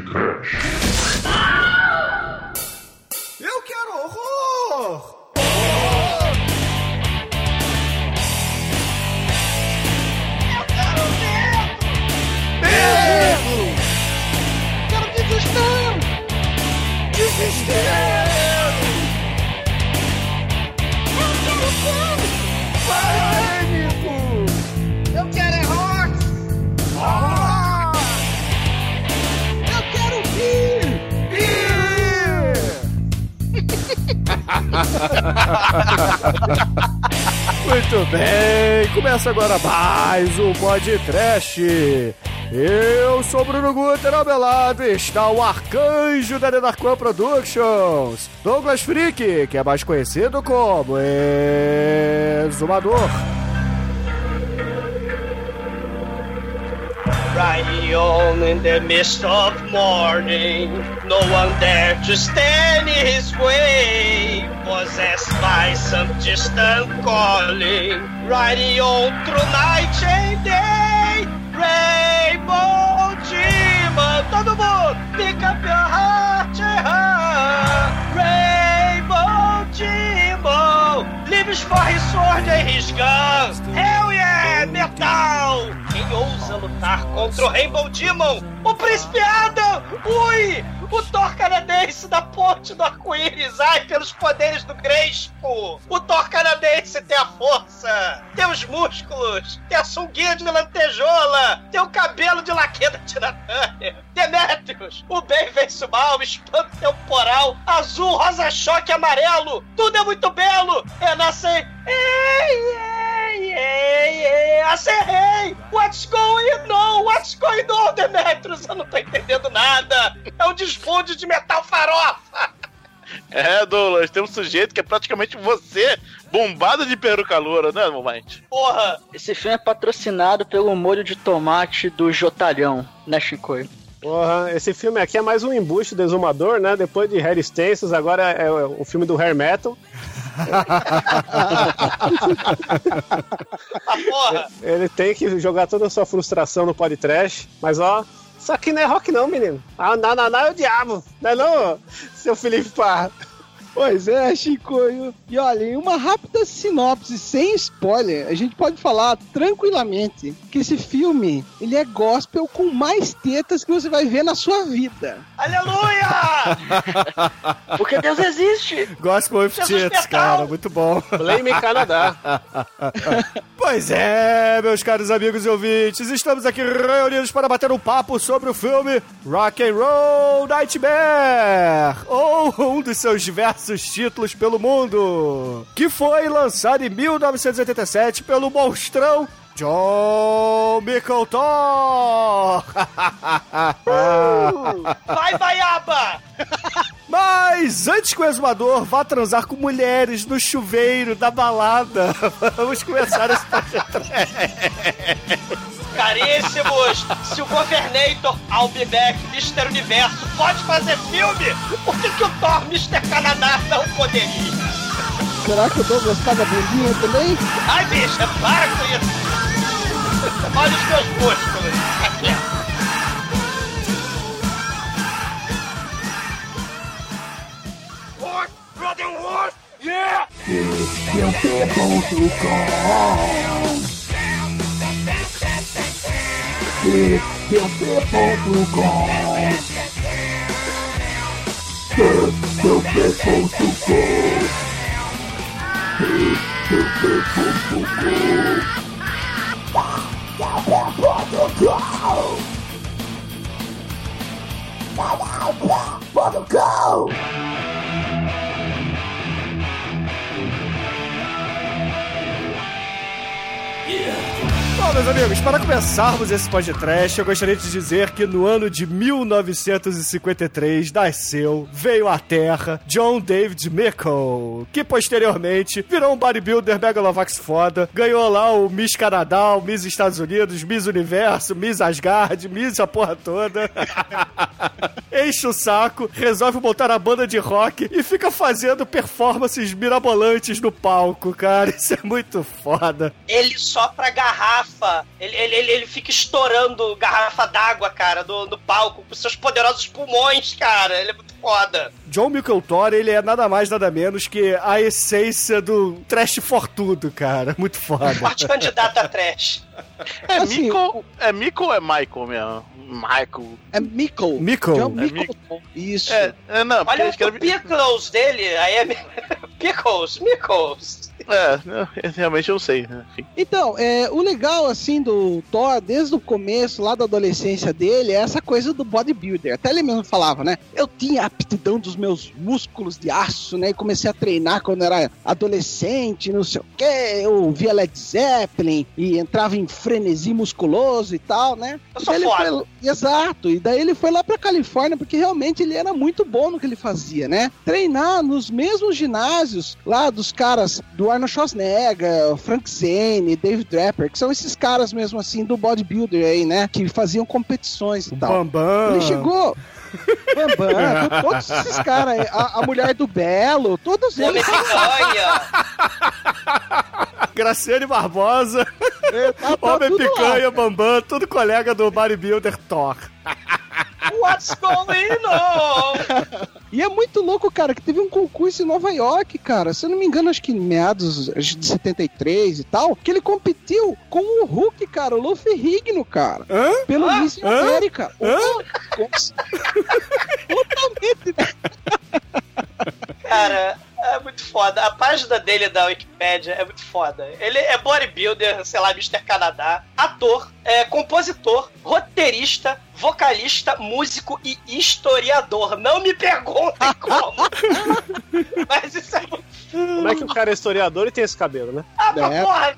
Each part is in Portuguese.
fã ou de começa agora mais um Pod Trash. Eu sou Bruno Guter, ao meu lado está o arcanjo da Denarcoa Productions, Douglas Freak, que é mais conhecido como Exumador. Riding on in the mist of morning, no one dare to stand in his way. Possessed by some distant calling, riding on night and day. Rainbow Demon, todo mundo, pick up your heart heart. Rainbow Demon, lives for sword and his gun. Hell yeah, metal! Quem ousa lutar contra o Rainbow Demon? O Príncipe Adam! Ui! Canadense da ponte do arco-íris! Ai, pelos poderes do Grespo! O Thor canadense tem a força! Tem os músculos! Tem a sunguinha de lantejola! Tem o cabelo de laqueda Turner! Demetrius! O bem vence o mal, espanto temporal, azul, rosa choque, amarelo! Tudo é muito belo! Renascem... Ei, ei, ei, ei! Acerrei! What's going on? What's going on, Demetrius? Eu não tô entendendo nada! É um desbunde de metal farofa! É, Douglas, tem um sujeito que é praticamente você, bombado de peruca loura, né, Momite? Porra! Esse filme é patrocinado pelo molho de tomate do Jotalhão, né, Chicoio? Porra, esse filme aqui é mais um embuste do exumador, né? Depois de Harry Stances, agora é o filme do Hair Metal. Ele tem que jogar toda a sua frustração no podcast, mas ó, isso aqui não é rock não, menino. Ah, não, não, é o diabo. Não é não, seu Felipe Parra. Pois é, Chicoio. E olha, em uma rápida sinopse, sem spoiler, a gente pode falar tranquilamente que esse filme, ele é gospel com mais tetas que você vai ver na sua vida. Aleluia! Porque Deus existe! Gospel Jesus Tits, Metal. cara, muito bom. Blame Canadá. Pois é, meus caros amigos e ouvintes, estamos aqui reunidos para bater um papo sobre o filme Rock and Roll Nightmare, ou um dos seus diversos títulos pelo mundo, que foi lançado em 1987 pelo monstrão John Mickleton. Vai, Baiaba! Mas antes que o exumador vá transar com mulheres no chuveiro da balada, vamos começar esse projeto. Caríssimos, se o Governator, I'll be back, Mr. Universo pode fazer filme, por que, que o Thor, Mr. Canadá, não poderia? Será que eu dou gostar da bundinha também? Ai, bicha, para com isso! Olha os meus músculos! Yeah! People people people people Go! Yeah! Bom, meus amigos, para começarmos esse podcast, eu gostaria de dizer que no ano de 1953 nasceu, veio à Terra, John David Mickle, que posteriormente virou um bodybuilder megalovax foda, ganhou lá o Miss Canadá, o Miss Estados Unidos, Miss Universo, Miss Asgard, Miss a porra toda. Enche o saco, resolve montar a banda de rock e fica fazendo performances mirabolantes no palco, cara. Isso é muito foda. Ele sopra a garrafa garrafa. Ele, ele, ele, ele fica estourando garrafa d'água, cara, do, do palco com seus poderosos pulmões, cara. Ele é muito foda. John Micheltor, ele é nada mais, nada menos que a essência do trash fortudo, cara. Muito foda. Forte candidato a trash. É Assim, Mico, é Mico ou é Michael mesmo? Michael. É Mickle. Mickle. John É. Isso. É, é não, Olha o querem... Pickles dele, aí é. Pickles, Mickles. É, não, realmente eu não sei. né. Então, é, o legal, assim, do Thor, desde o começo, lá da adolescência dele, é essa coisa do bodybuilder. Até ele mesmo falava, né? Eu tinha aptidão dos meus músculos de aço, né? E comecei a treinar quando era adolescente, não sei o quê. Eu ouvia Led Zeppelin e entrava em frenesi musculoso e tal, né? Eu sou ele foi- Exato. E daí ele foi lá pra Califórnia porque realmente ele era muito bom no que ele fazia, né? Treinar nos mesmos ginásios lá dos caras do Arnold Schwarzenegger, Frank Zane, Dave Draper, que são esses caras mesmo assim do bodybuilder aí, né? Que faziam competições e tal. Bambam. Ele chegou. Bambam, todos esses caras, aí, a, a mulher do Belo, todos Homem eles. picanha. Graciane Barbosa, tá- tá Homem tudo lá. Picanha, Bambam, tudo colega do bodybuilder Thor. What's going on? E é muito louco, cara, que teve um concurso em Nova York, cara. Se eu não me engano, acho que em meados acho, de 73 e tal, que ele competiu com o Hulk, cara, o Luffy Rigno, cara. Hã? Pelo Ah, Miss hã? América. Hã? Totalmente. Cara, é muito foda. A página dele da Wikipedia é muito foda. Ele é bodybuilder, sei lá, Mr. Canadá, ator, é, compositor, roteirista, vocalista, músico e historiador. Não me perguntem como. Mas isso é muito. Como é que o cara é historiador e tem esse cabelo, né? Ah, É. porra!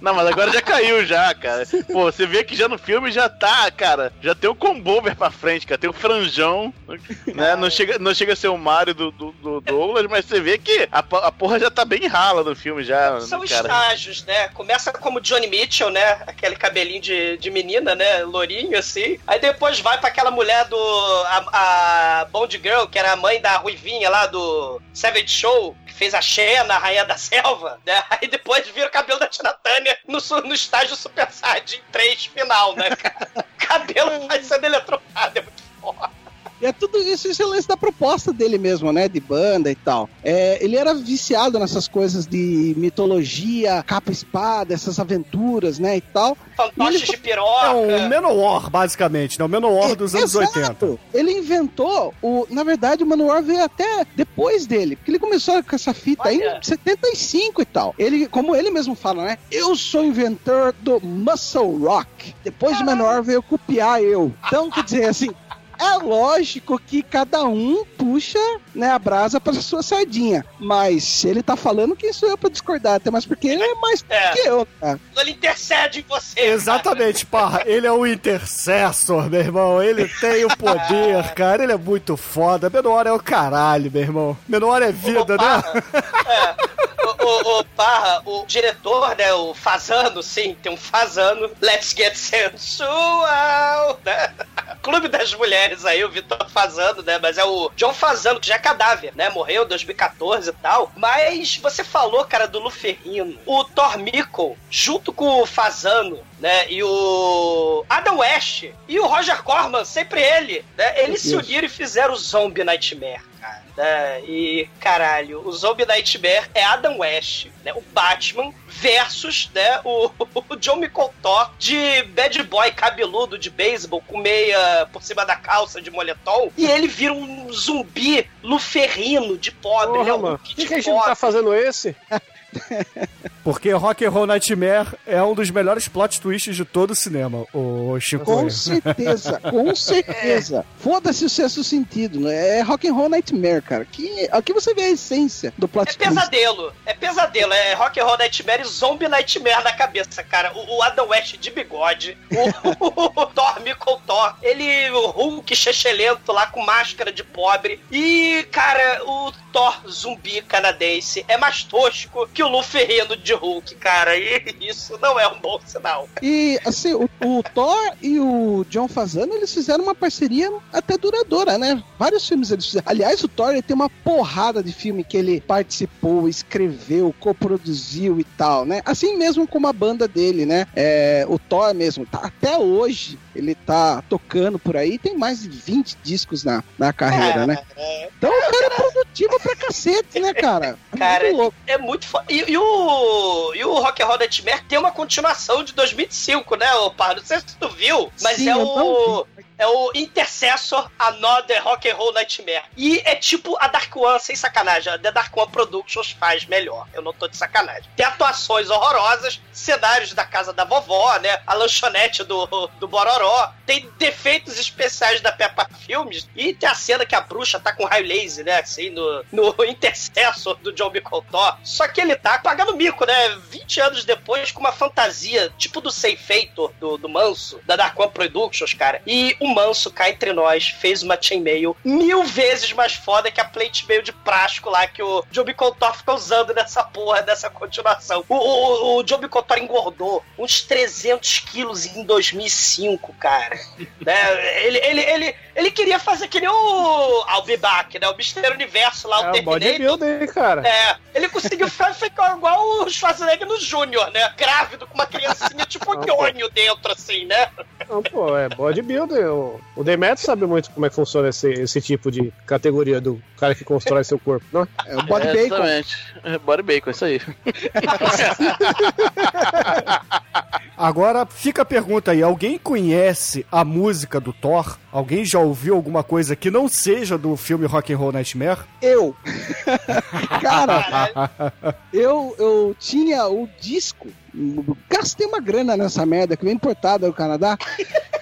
Não, mas agora já caiu já, cara. Pô, você vê que já no filme já tá, cara. Já tem o combover pra frente, cara. Tem o franjão, né? Não chega, não chega a ser o Mario do, do, do Douglas, mas você vê que a, a porra já tá bem rala no filme já, São cara. estágios, né? Começa como Johnny Mitchell, né? Aquele cabelinho de, de menina, né? Lourinho, assim. Aí depois vai pra aquela mulher do. A, a Bond Girl, que era a mãe da Ruivinha lá do Savage Show, que fez a Xena, a Rainha da Selva, né? Aí depois vira o cabelo da Tina Turner no, no estágio Super Saiyajin 3 final, né, cara? O cabelo vai sendo eletrocado, é muito foda. E é tudo isso, isso é lance da proposta dele mesmo, né? De banda e tal. É, ele era viciado nessas coisas de mitologia, capa e espada, essas aventuras, né? E tal. Fantoches Ele- de piroca. É um Manowar, basicamente, né? O Manowar dos anos Exato. 80. Ele inventou o. Na verdade, o Manowar veio até depois dele. Porque ele começou com essa fita aí Olha. em 75 e tal. Ele, como ele mesmo fala, né? Eu sou inventor do Muscle Rock. Depois o Manowar veio copiar eu. Então, quer dizer, assim. É lógico que cada um puxa né, a brasa para sua sardinha. Mas se ele tá falando, quem sou eu pra discordar? Até mais porque ele é mais É. que eu, cara. Ele intercede em você. Exatamente, parra. Ele é o intercessor, meu irmão. Ele tem o poder, cara. Ele é muito foda. Menor é o caralho, meu irmão. Menor é vida, Ô, né? É, o, o, o Parra, o diretor, né, o Fazano, sim, tem um Fazano, Let's Get Sensual, né? Clube das Mulheres aí, o Vitor Fazano, né, mas é o John Fazano, que já é cadáver, né, morreu em 2014 e tal, mas você falou, cara, do Luferrino, o Thor Mickle, junto com o Fazano, né, e o Adam West, e o Roger Corman, sempre ele, né, eles se uniram e fizeram o Zombie Nightmare, cara. Né? E, caralho, o Zombie Nightmare é Adam West, né? O Batman versus, né, o, o John Micotó de bad boy cabeludo de beisebol com meia por cima da calça de moletom e ele vira um zumbi luferrino de pobre, ele é Porra, um mano. Que, de que a gente tá fazendo esse? Porque Rock and Roll Nightmare é um dos melhores plot twists de todo o cinema, o Chico. Com certeza, com certeza. Foda-se o sexto sentido, né? É rock and roll nightmare, cara. Que, aqui você vê a essência do plot É pesadelo, é pesadelo, é Rock and Roll Nightmare e Zombie Nightmare na cabeça, cara. O, o Adam West de bigode, o, o Thor, ele, o Hulk chechelento lá com máscara de pobre. E, cara, o Thor zumbi canadense é mais tosco que o Luferrino de Hulk, cara. E isso não é um bom sinal. E, assim, o, o Thor e o John Fazano, eles fizeram uma parceria até duradoura, né? Vários filmes eles fizeram. Aliás, o Thor tem uma porrada de filme que ele participou, escreveu, coproduziu e tal, né? Assim mesmo como a banda dele, né? É, o Thor mesmo, tá, até hoje ele tá tocando por aí, tem mais de 20 discos na, na carreira, né? Então o cara é produtivo pra cacete, né, cara? É Cara, muito louco. É muito foda. E, e o, e o Rock and Roll Nightmare tem uma continuação de 2005, né, ô Pardo? Não sei se tu viu, mas Sim, é o... É o Intercessor Another Rock and Roll Nightmare. E é tipo a Dark One, sem sacanagem. A The Dark One Productions faz melhor. Eu não tô de sacanagem. Tem atuações horrorosas, cenários da casa da vovó, né? A lanchonete do, do Bororó. Tem defeitos especiais da Peppa Filmes. E tem a cena que a bruxa tá com raio laser, né? Assim, no, no Intercessor do John Bicotó. Só que ele tá pagando mico, né? 20 anos depois, com uma fantasia tipo do Seifator, do, do Manso, da Dark One Productions, cara. E o Manso, cá entre nós, fez uma chainmail mil vezes mais foda que a plate mail de plástico lá que o Joe Bicotó fica usando nessa porra, dessa continuação. O, o, o Joe Bicotó engordou uns 300 quilos em 2005, cara. né? ele, ele, ele, ele queria fazer que nem o Back, né? O Mister Universo lá, o É o Terminator. bodybuilder, cara. É, ele conseguiu ficar, ficar igual o Schwarzenegger no Júnior, né? Grávido, com uma criancinha tipo nhonho dentro, assim, né? Não, pô, é bodybuilder. O, o Demetrio sabe muito como é que funciona esse, esse tipo de categoria do cara que constrói seu corpo, não? É o body é, bacon. Exatamente. É, body bacon, isso aí. Agora fica a pergunta aí: alguém conhece a música do Thor? Alguém já ouviu alguma coisa que não seja do filme Rock and Roll Nightmare? Eu. Cara, eu, eu tinha o disco. Gastei uma grana nessa merda que veio importada do Canadá.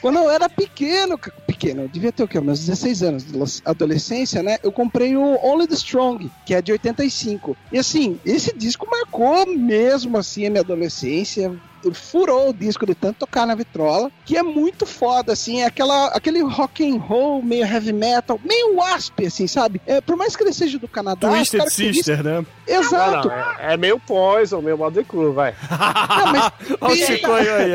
Quando eu era pequeno, pequeno, devia ter o quê? Meus 16 anos, adolescência, né? Eu comprei o Only the Strong, que é de 85. E assim, esse disco marcou mesmo assim a minha adolescência. Furou o disco de tanto tocar na vitrola, que é muito foda, assim, é aquela, aquele rock and roll, meio heavy metal, meio wasp, assim, sabe? É, por mais que ele seja do Canadá, Twisted Sister, né? Não, Exato. não, é, é meio Poison, meio Motley Crue, vai. Não, mas Olha o pensa- Chicoio aí.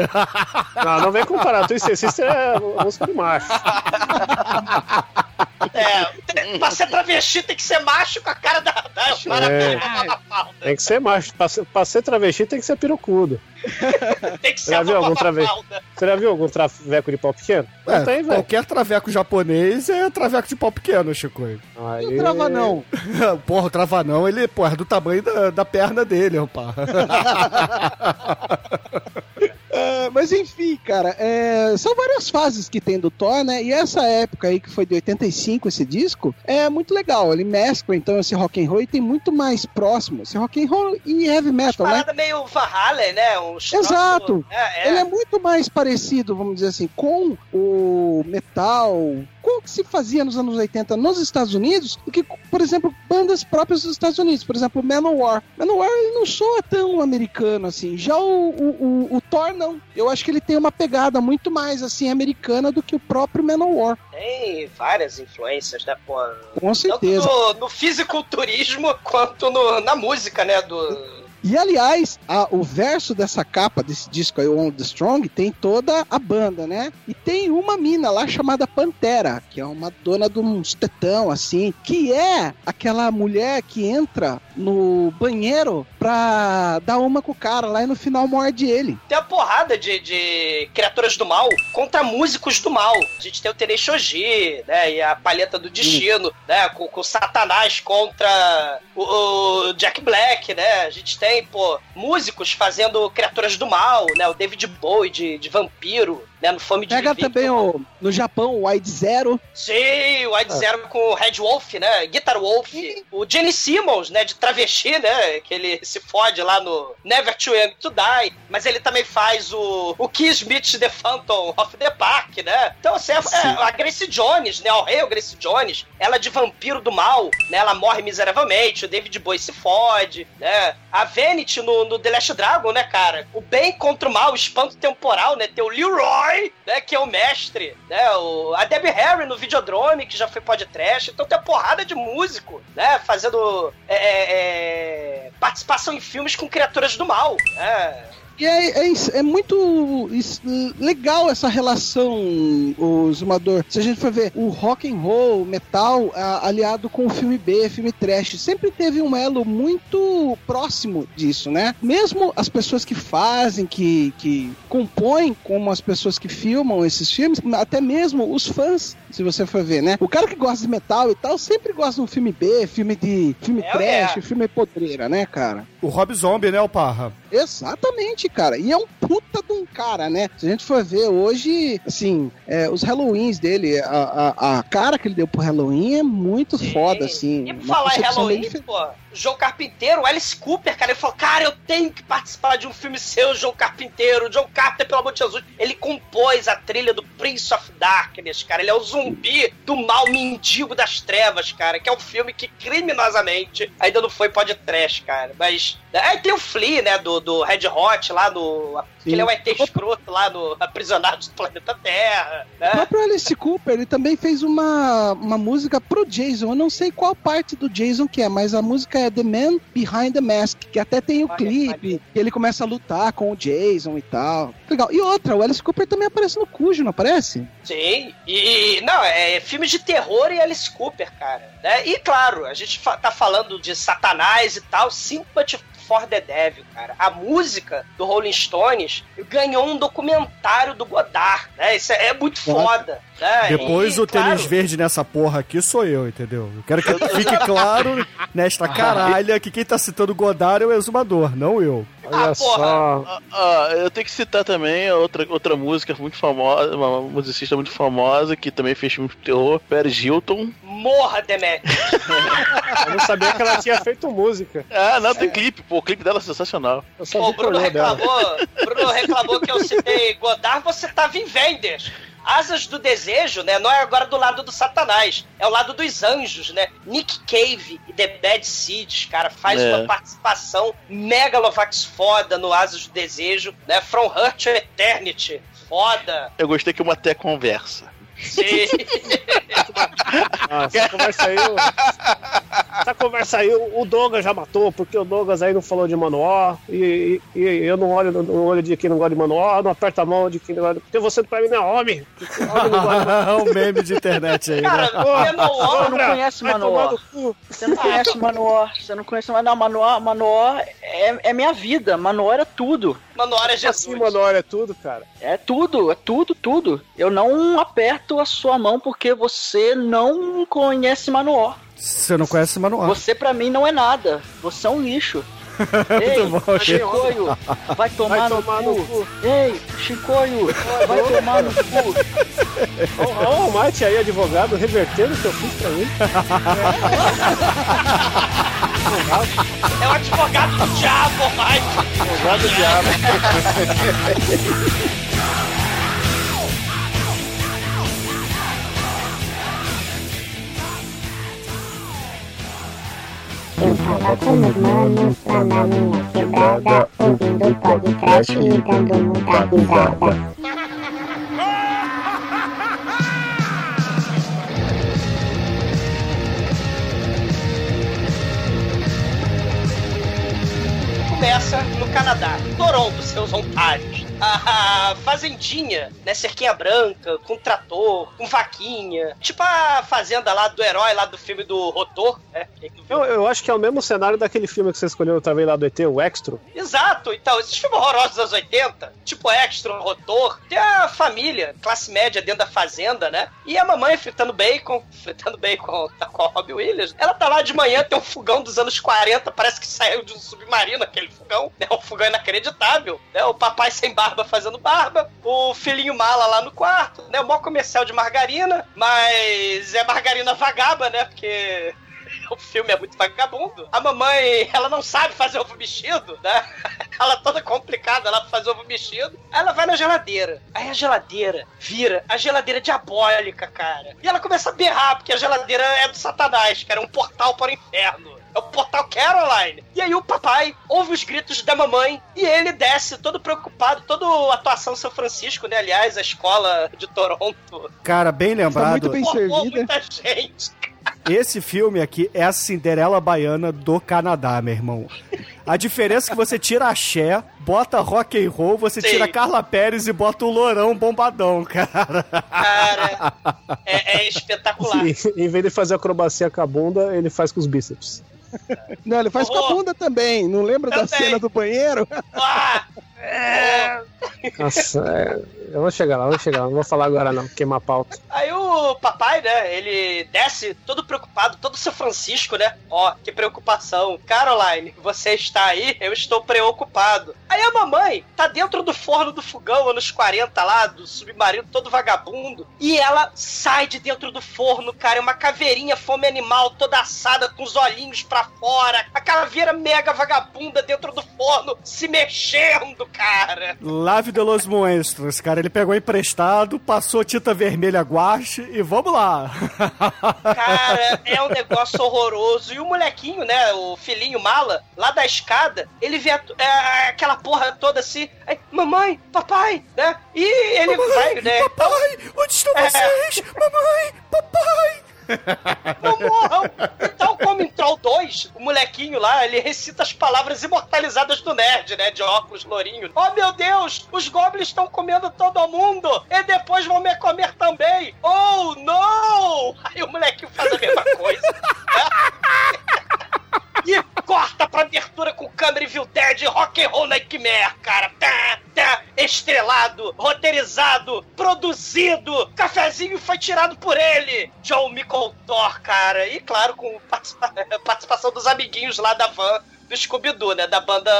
Não, não vem comparar. Twisted Sister é música de macho. É, tem- pra ser travesti tem que ser macho com a cara da, da Maravilha Mafalda. Tem que ser macho. Pra ser, pra ser travesti tem que ser pirocudo. Tem que ser Já a viu algum? Mafalda. Você já viu algum traveco de pau pequeno? Não É, tem, velho. qualquer traveco japonês é traveco de pau pequeno, Chicoio. Aí... não trava não. Porra, o travanão, ele, porra, é do tamanho da, da perna dele, rapaz. É, mas enfim, cara, é, são várias fases que tem do Thor, né? E essa época aí, que foi de 85, esse disco, é muito legal. Ele mescla, então, esse rock and roll e tem muito mais próximo. Esse rock and roll e heavy metal, né? Parada meio Van Halen, né? Uns Exato. É, é. Ele é muito mais parecido, vamos dizer assim, com o metal, com o que se fazia nos anos 80 nos Estados Unidos, do que, por exemplo, bandas próprias dos Estados Unidos. Por exemplo, Manowar. Manowar ele não soa tão americano assim. Já o, o, o, o Thor, não. Eu acho que ele tem uma pegada muito mais assim americana do que o próprio Manowar. Tem várias influências, né, pô? Com Tanto certeza. no, no fisiculturismo quanto no- na música, né? Do, E aliás, a- o verso dessa capa desse disco aí, On the Strong, tem toda a banda, né? E tem uma mina lá chamada Pantera, que é uma dona de uns tetão, assim, que é aquela mulher que entra no banheiro pra dar uma com o cara lá e no final morde ele. tem a porrada de, de criaturas do mal contra músicos do mal. A gente tem o Tenei Shoji, né? E a palheta do destino, né? Com, com o Satanás contra o, o Jack Black, né? A gente tem, pô, músicos fazendo criaturas do mal, né? O David Bowie de, de vampiro, né? No Fome de Pega também o, no Japão o Wide Zero. Sim, o White Zero com o Red Wolf, né? Guitar Wolf. O Jenny Simmons, né? De travesti, né? Que ele se fode lá no Never Too Young to Die. Mas ele também faz o, o Key Smith The Phantom of the Park, né? Então, assim, é, é, a Grace Jones, né? O rei Grace Jones, ela de vampiro do mal, né? Ela morre miseravelmente. O David Bowie se fode, né? A Vanity no, no The Last Dragon, né, cara? O bem contra o mal, o espanto temporal, né? Tem o Leroy, né? Que é o mestre, né? O, a Debbie Harry no Videodrome, que já foi podcast. Então tem uma porrada de músico, né? Fazendo é, é, é, participação em filmes com criaturas do mal. É. E é, é, é muito legal essa relação, o Zumador. Se a gente for ver o rock and roll, metal, a- aliado com o filme B, filme trash, sempre teve um elo muito próximo disso, né? Mesmo as pessoas que fazem, que, que compõem, como as pessoas que filmam esses filmes, até mesmo os fãs, se você for ver, né? O cara que gosta de metal e tal, sempre gosta de um filme B, filme de filme É, trash, é. filme podreira, né, cara? O Rob Zombie, né, o Parra? Exatamente, cara. E é um puta de um cara, né? Se a gente for ver hoje, assim, é, os Halloweens dele, a, a, a cara que ele deu pro Halloween é muito Sim. foda, assim. E por uma falar Halloween, pô, João Carpinteiro, o Alice Cooper, cara, ele falou, cara, eu tenho que participar de um filme seu, João Carpinteiro. John Carpenter, pelo amor de Jesus, ele compôs a trilha do Prince of Darkness, cara. Ele é o zumbi do mal mendigo das trevas, cara, que é um filme que criminosamente ainda não foi podcast, cara. Mas. Aí tem o Flea, né, do, do Red Hot lá no. Que ele é o ET escroto lá no Aprisionado do Planeta Terra, O né? próprio Alice Cooper, ele também fez uma, uma música pro Jason. Eu não sei qual parte do Jason que é, mas a música é The Man Behind the Mask, que até tem o Olha, clipe, que ele começa a lutar com o Jason e tal. Legal. E outra, o Alice Cooper também aparece no Cujo, não aparece? Sim, e não, é filme de terror e Alice Cooper, cara. Né? E claro, a gente tá falando de Satanás e tal, Sympathy for the Devil, cara. A música do Rolling Stones ganhou um documentário do Godard, né? Isso é, é muito foda. Né? Depois E, o tênis claro, verde nessa porra aqui sou eu, entendeu? Eu quero que fique claro nesta caralha que quem tá citando Godard é o exumador, não eu. Olha Ah, porra. só. Ah, ah, eu tenho que citar também outra, outra música muito famosa, uma musicista muito famosa que também fez filme de terror, Paris Hilton. Morra, Demet. Eu não sabia que ela tinha feito música. Ah, não, tem clipe, pô, o clipe dela é sensacional. Eu só O vi Bruno pornô dela. reclamou, Bruno reclamou que eu citei Godard, você tava em Venders. Asas do Desejo, né? Não é agora do lado do Satanás, é o lado dos anjos, né? Nick Cave e The Bad Seeds, cara, faz É. uma participação megalovax foda no Asas do Desejo, né? From Hurt to Eternity, foda. Eu gostei que uma até conversa. Sim. Ah, essa conversa aí. O- Essa conversa aí, o Douglas já matou, porque o Douglas aí não falou de Manoó. E, e- e eu não olho no olho de quem não gosta de Manoó, não aperta a mão de quem não gosta. Porque você pra mim não é homem. Homem não gosta de um meme de internet aí, Cara, né? Você não conhece cu. Você não conhece Manowar. Você não conhece Manowar. Não, Manowar, Manowar é, é minha vida. Manowar é tudo. Manowar é Assim, Jesus. Manoó é tudo, cara. É tudo, é tudo, tudo. Eu não aperto a sua mão porque você não conhece Manowar. Você não conhece Manual. Você pra mim não é nada. Você é um lixo. Ei, bom, Chicoio, vai tomar, Vai no, tomar cu. no cu. Ei, Chicoio, vai tomar no cu. Ó, o Mate aí, advogado, revertendo o que eu fiz pra mim. É o advogado do diabo, Mike. Advogado do diabo. Eu tava com meus manos lá na minha quebrada, ouvindo podcast e dando muita risada. começa no Canadá, Toronto, seus otários. A fazendinha, né, cerquinha branca, com trator, com vaquinha. Tipo a fazenda lá do herói, lá do filme do Rotor, né? Eu, eu acho que é o mesmo cenário daquele filme que você escolheu vez lá do ET, o Extra. Exato, então, esses filmes horrorosos dos anos 80, tipo Extra, Rotor, tem a família, classe média dentro da fazenda, né? E a mamãe fritando bacon, fritando bacon tá com a Robbie Williams. Ela tá lá de manhã, tem um fogão dos anos 40, parece que saiu de um submarino aquele fogão, né? Um fogão inacreditável, né? O papai sem barba fazendo barba, o filhinho mala lá no quarto, né? O maior comercial de margarina, mas é margarina vagaba, né? Porque o filme é muito vagabundo. A mamãe, ela não sabe fazer ovo mexido, né? Ela toda complicada lá pra fazer ovo mexido. Ela vai na geladeira. Aí a geladeira vira a geladeira diabólica, cara. E ela começa a berrar, porque a geladeira é do satanás, que era um portal para o inferno. É o portal Caroline. E aí o papai ouve os gritos da mamãe e ele desce todo preocupado, todo atuação São Francisco, né? Aliás, a escola de Toronto Cara, bem Tá lembrado, muito bem servida. muita gente. esse filme aqui é a Cinderela Baiana do Canadá, meu irmão. A diferença é que você tira axé, bota rock and roll, você Sim. tira Carla Pérez e bota o Lourão bombadão, cara. Cara, é, é espetacular. E, em vez de fazer acrobacia com a bunda, ele faz com os bíceps. Não, ele faz com a Oh. bunda também. Não lembra da Também. cena do banheiro? Ah, Nossa, é, eu vou chegar lá, eu vou chegar lá. Não vou falar agora não, queimar a pauta. Aí o papai, né, ele desce todo preocupado, todo São Francisco, né? Ó, que preocupação. Caroline, você está aí? Eu estou preocupado. Aí a mamãe tá dentro do forno do fogão, anos 40 lá, do submarino todo vagabundo. E ela sai de dentro do forno, cara. É uma caveirinha fome animal, toda assada, com os olhinhos pra fora. A caveira mega vagabunda dentro do forno, se mexendo, cara. Lave de los Monstros, cara. Ele pegou emprestado, passou tinta vermelha guache e vamos lá. Cara, é um negócio horroroso. E o molequinho, né? O filhinho mala, lá da escada, ele vê a- é, aquela porra toda assim. Aí, mamãe, papai, né? E ele vai, né? Papai, onde estão É. vocês? Mamãe, papai. Não morram! Então, como em Troll 2, o molequinho lá, ele recita as palavras imortalizadas do nerd, né? De óculos lourinho. Oh, meu Deus! Os goblins estão comendo todo mundo! E depois vão me comer também! Oh, não! Aí o molequinho faz a mesma coisa. né? E corta pra abertura com câmera Evil Dead Rock and Roll Nightmare, cara. Tá, tá, estrelado, roteirizado, produzido. Cafezinho foi tirado por ele. John Micoltor, cara. E claro, com participa- participação dos amiguinhos lá da van do Scooby-Doo, né? Da banda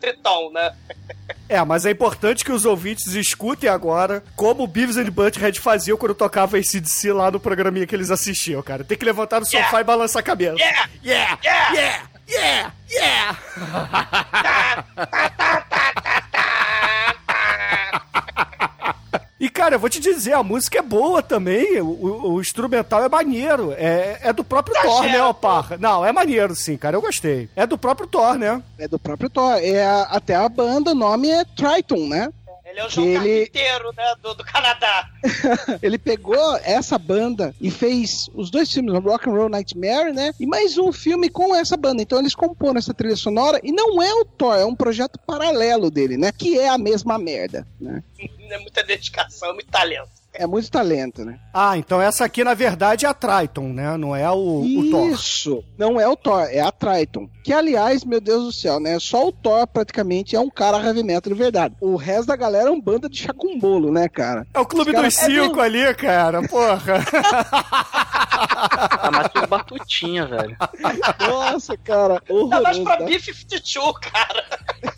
Triton, né? É, mas é importante que os ouvintes escutem agora como o Beavis and Butthead faziam quando tocava ACDC lá no programinha que eles assistiam, cara. Tem que levantar do sofá Yeah. e balançar a cabeça. Yeah! Yeah! Yeah! Yeah! Yeah! Yeah! E, cara, eu vou te dizer, a música é boa também. O, o- o instrumental é maneiro. É, é do próprio Thor, né, certo. Opar? Não, é maneiro, sim, cara. Eu gostei. É do próprio Thor, né? É do próprio Thor. É a- até a banda, o nome é Triton, né? Ele é o João Ele- Carpinteiro, né? Do, do Canadá. Ele pegou essa banda e fez os dois filmes, Rock and Roll Nightmare, né? E mais um filme com essa banda. Então eles comporam essa trilha sonora e não é o Thor, é um projeto paralelo dele, né? Que é a mesma merda, né? É muita dedicação, muito talento. É muito talento, né? Ah, então essa aqui, na verdade, é a Triton, né? Não é o, o Thor. Isso! Não é o Thor, é a Triton. Que, aliás, meu Deus do céu, né? Só o Thor praticamente é um cara heavy metal de verdade. O resto da galera é um banda de chacumbolo, né, cara? É o Clube Os dos caras- Cinco ali, cara. Porra. Tá mais que o Batutinha, velho. Nossa, cara. Tá mais Horroroso, pra tá? B-52, cara.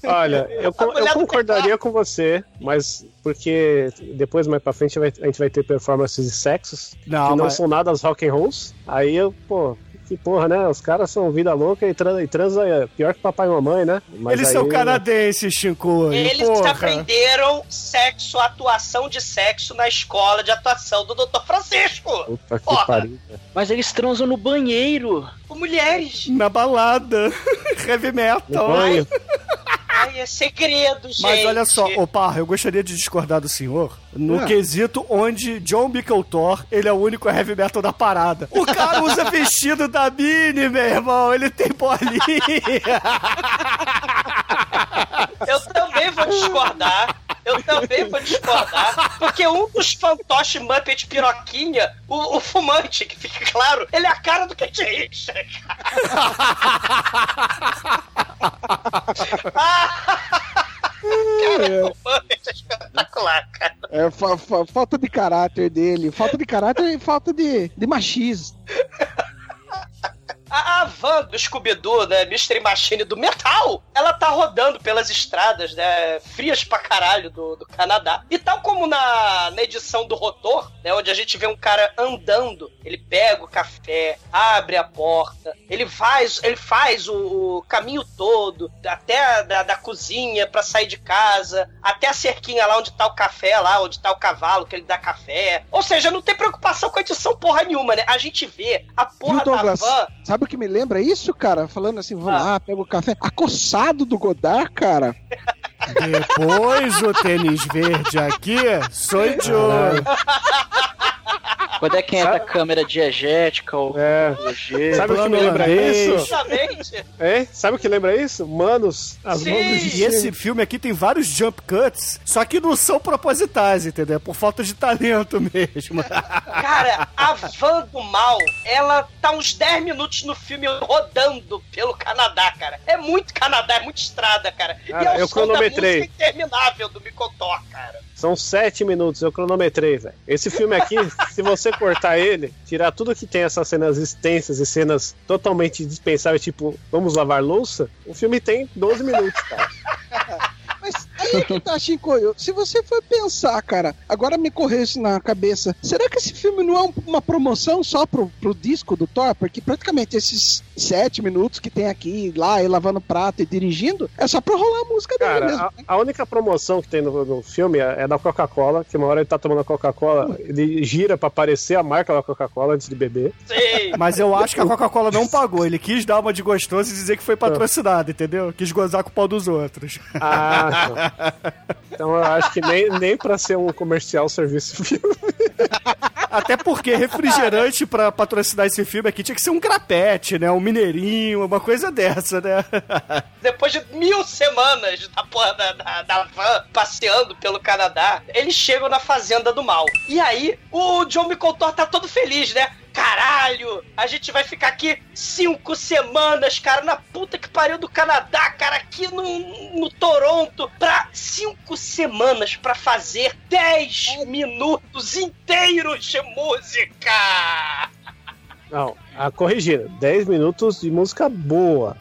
Olha, eu, eu concordaria com você, mas porque depois, mais pra frente, vai- a gente vai ter performances de sexos Não, que não mas- são nada as rock and rolls. Aí eu, pô, que porra, né? Os caras são vida louca e, tran e transa é pior que papai e mamãe, né? Mas Eles aí- são canadenses, Chico. Eles porra. aprenderam sexo, atuação de sexo na escola de atuação do Dr. Francisco. Puta que Porra. pariu. Mas eles transam no banheiro. Com mulheres. Na balada. Heavy No metal. banho. É segredo, gente. Mas olha só, ô Parra, eu gostaria de discordar do senhor no Ah. quesito onde John Thor ele é o único heavy metal da parada. O cara usa vestido da Mini, meu irmão, ele tem bolinha. Eu também vou discordar. Eu também vou discordar. Porque um dos fantoches Muppet Piroquinha, o, o fumante, que fica claro, ele é a cara do Kate Richard. Muppet é espetacular, cara. É fa- fa- falta de caráter dele. Falta de caráter e falta de, de machismo. A, a van do Scooby-Doo, né, Mystery Machine do metal, ela tá rodando pelas estradas, né, frias pra caralho do, do Canadá. E tal como na, na edição do Rotor, né, onde a gente vê um cara andando, ele pega o café, abre a porta, ele faz, ele faz o, o caminho todo, até a, da, da cozinha pra sair de casa, até a cerquinha lá onde tá o café, lá onde tá o cavalo que ele dá café. Ou seja, não tem preocupação com a edição porra nenhuma, né? A gente vê a porra da van Sabe o que me lembra isso, cara? Falando assim, vamos Ah. lá, pega o café. Acossado do Godard, cara. Depois o tênis verde aqui, sou Joe. Quando é que entra a câmera diegética ou É. G? Sabe o que me lembra isso? Justamente. É? Sabe o que lembra isso? Manos, as Sim. mãos do E esse filme aqui tem vários jump cuts, só que não são propositais, entendeu? É Por falta de talento mesmo. Cara, a van do mal, ela tá uns 10 minutos no filme rodando pelo Canadá, cara. É muito Canadá, é muito estrada, cara. Cara, e é o eu som da cronometrei. música interminável do Micotó, cara. São sete minutos, eu cronometrei, velho. Esse filme aqui, se você cortar ele, tirar tudo que tem essas cenas extensas e cenas totalmente dispensáveis, tipo, vamos lavar louça, o filme tem 12 minutos, cara. Mas aí é que tá, Shinkoio. Se você for pensar, cara, agora me correu isso na cabeça. Será que esse filme não é um- uma promoção só pro, pro disco do Thor? Porque praticamente esses sete minutos que tem aqui, lá, ele lavando prato e dirigindo, é só pra rolar a música dele Cara, mesmo. a, a única promoção que tem no, no filme é, é da Coca-Cola, que uma hora ele tá tomando a Coca-Cola, ele gira pra aparecer a marca da Coca-Cola antes de beber. Sim. Mas eu acho que a Coca-Cola não pagou. Ele quis dar uma de gostoso e dizer que foi patrocinado, entendeu? Quis gozar com o pau dos outros. Ah, não. Então eu acho que nem, nem pra ser um comercial serviço filme. Até porque refrigerante pra patrocinar esse filme aqui tinha que ser um grapete, né? Um mineirinho, uma coisa dessa, né? Depois de mil semanas da porra da, da, da van passeando pelo Canadá, eles chegam na Fazenda do Mal. E aí, o John McContor tá todo feliz, né? Caralho, a gente vai ficar aqui cinco semanas, cara, na puta que pariu do Canadá, cara, aqui no, no Toronto, pra cinco semanas pra fazer 10 minutos inteiros de música. Não, a corrigindo, 10 minutos de música boa.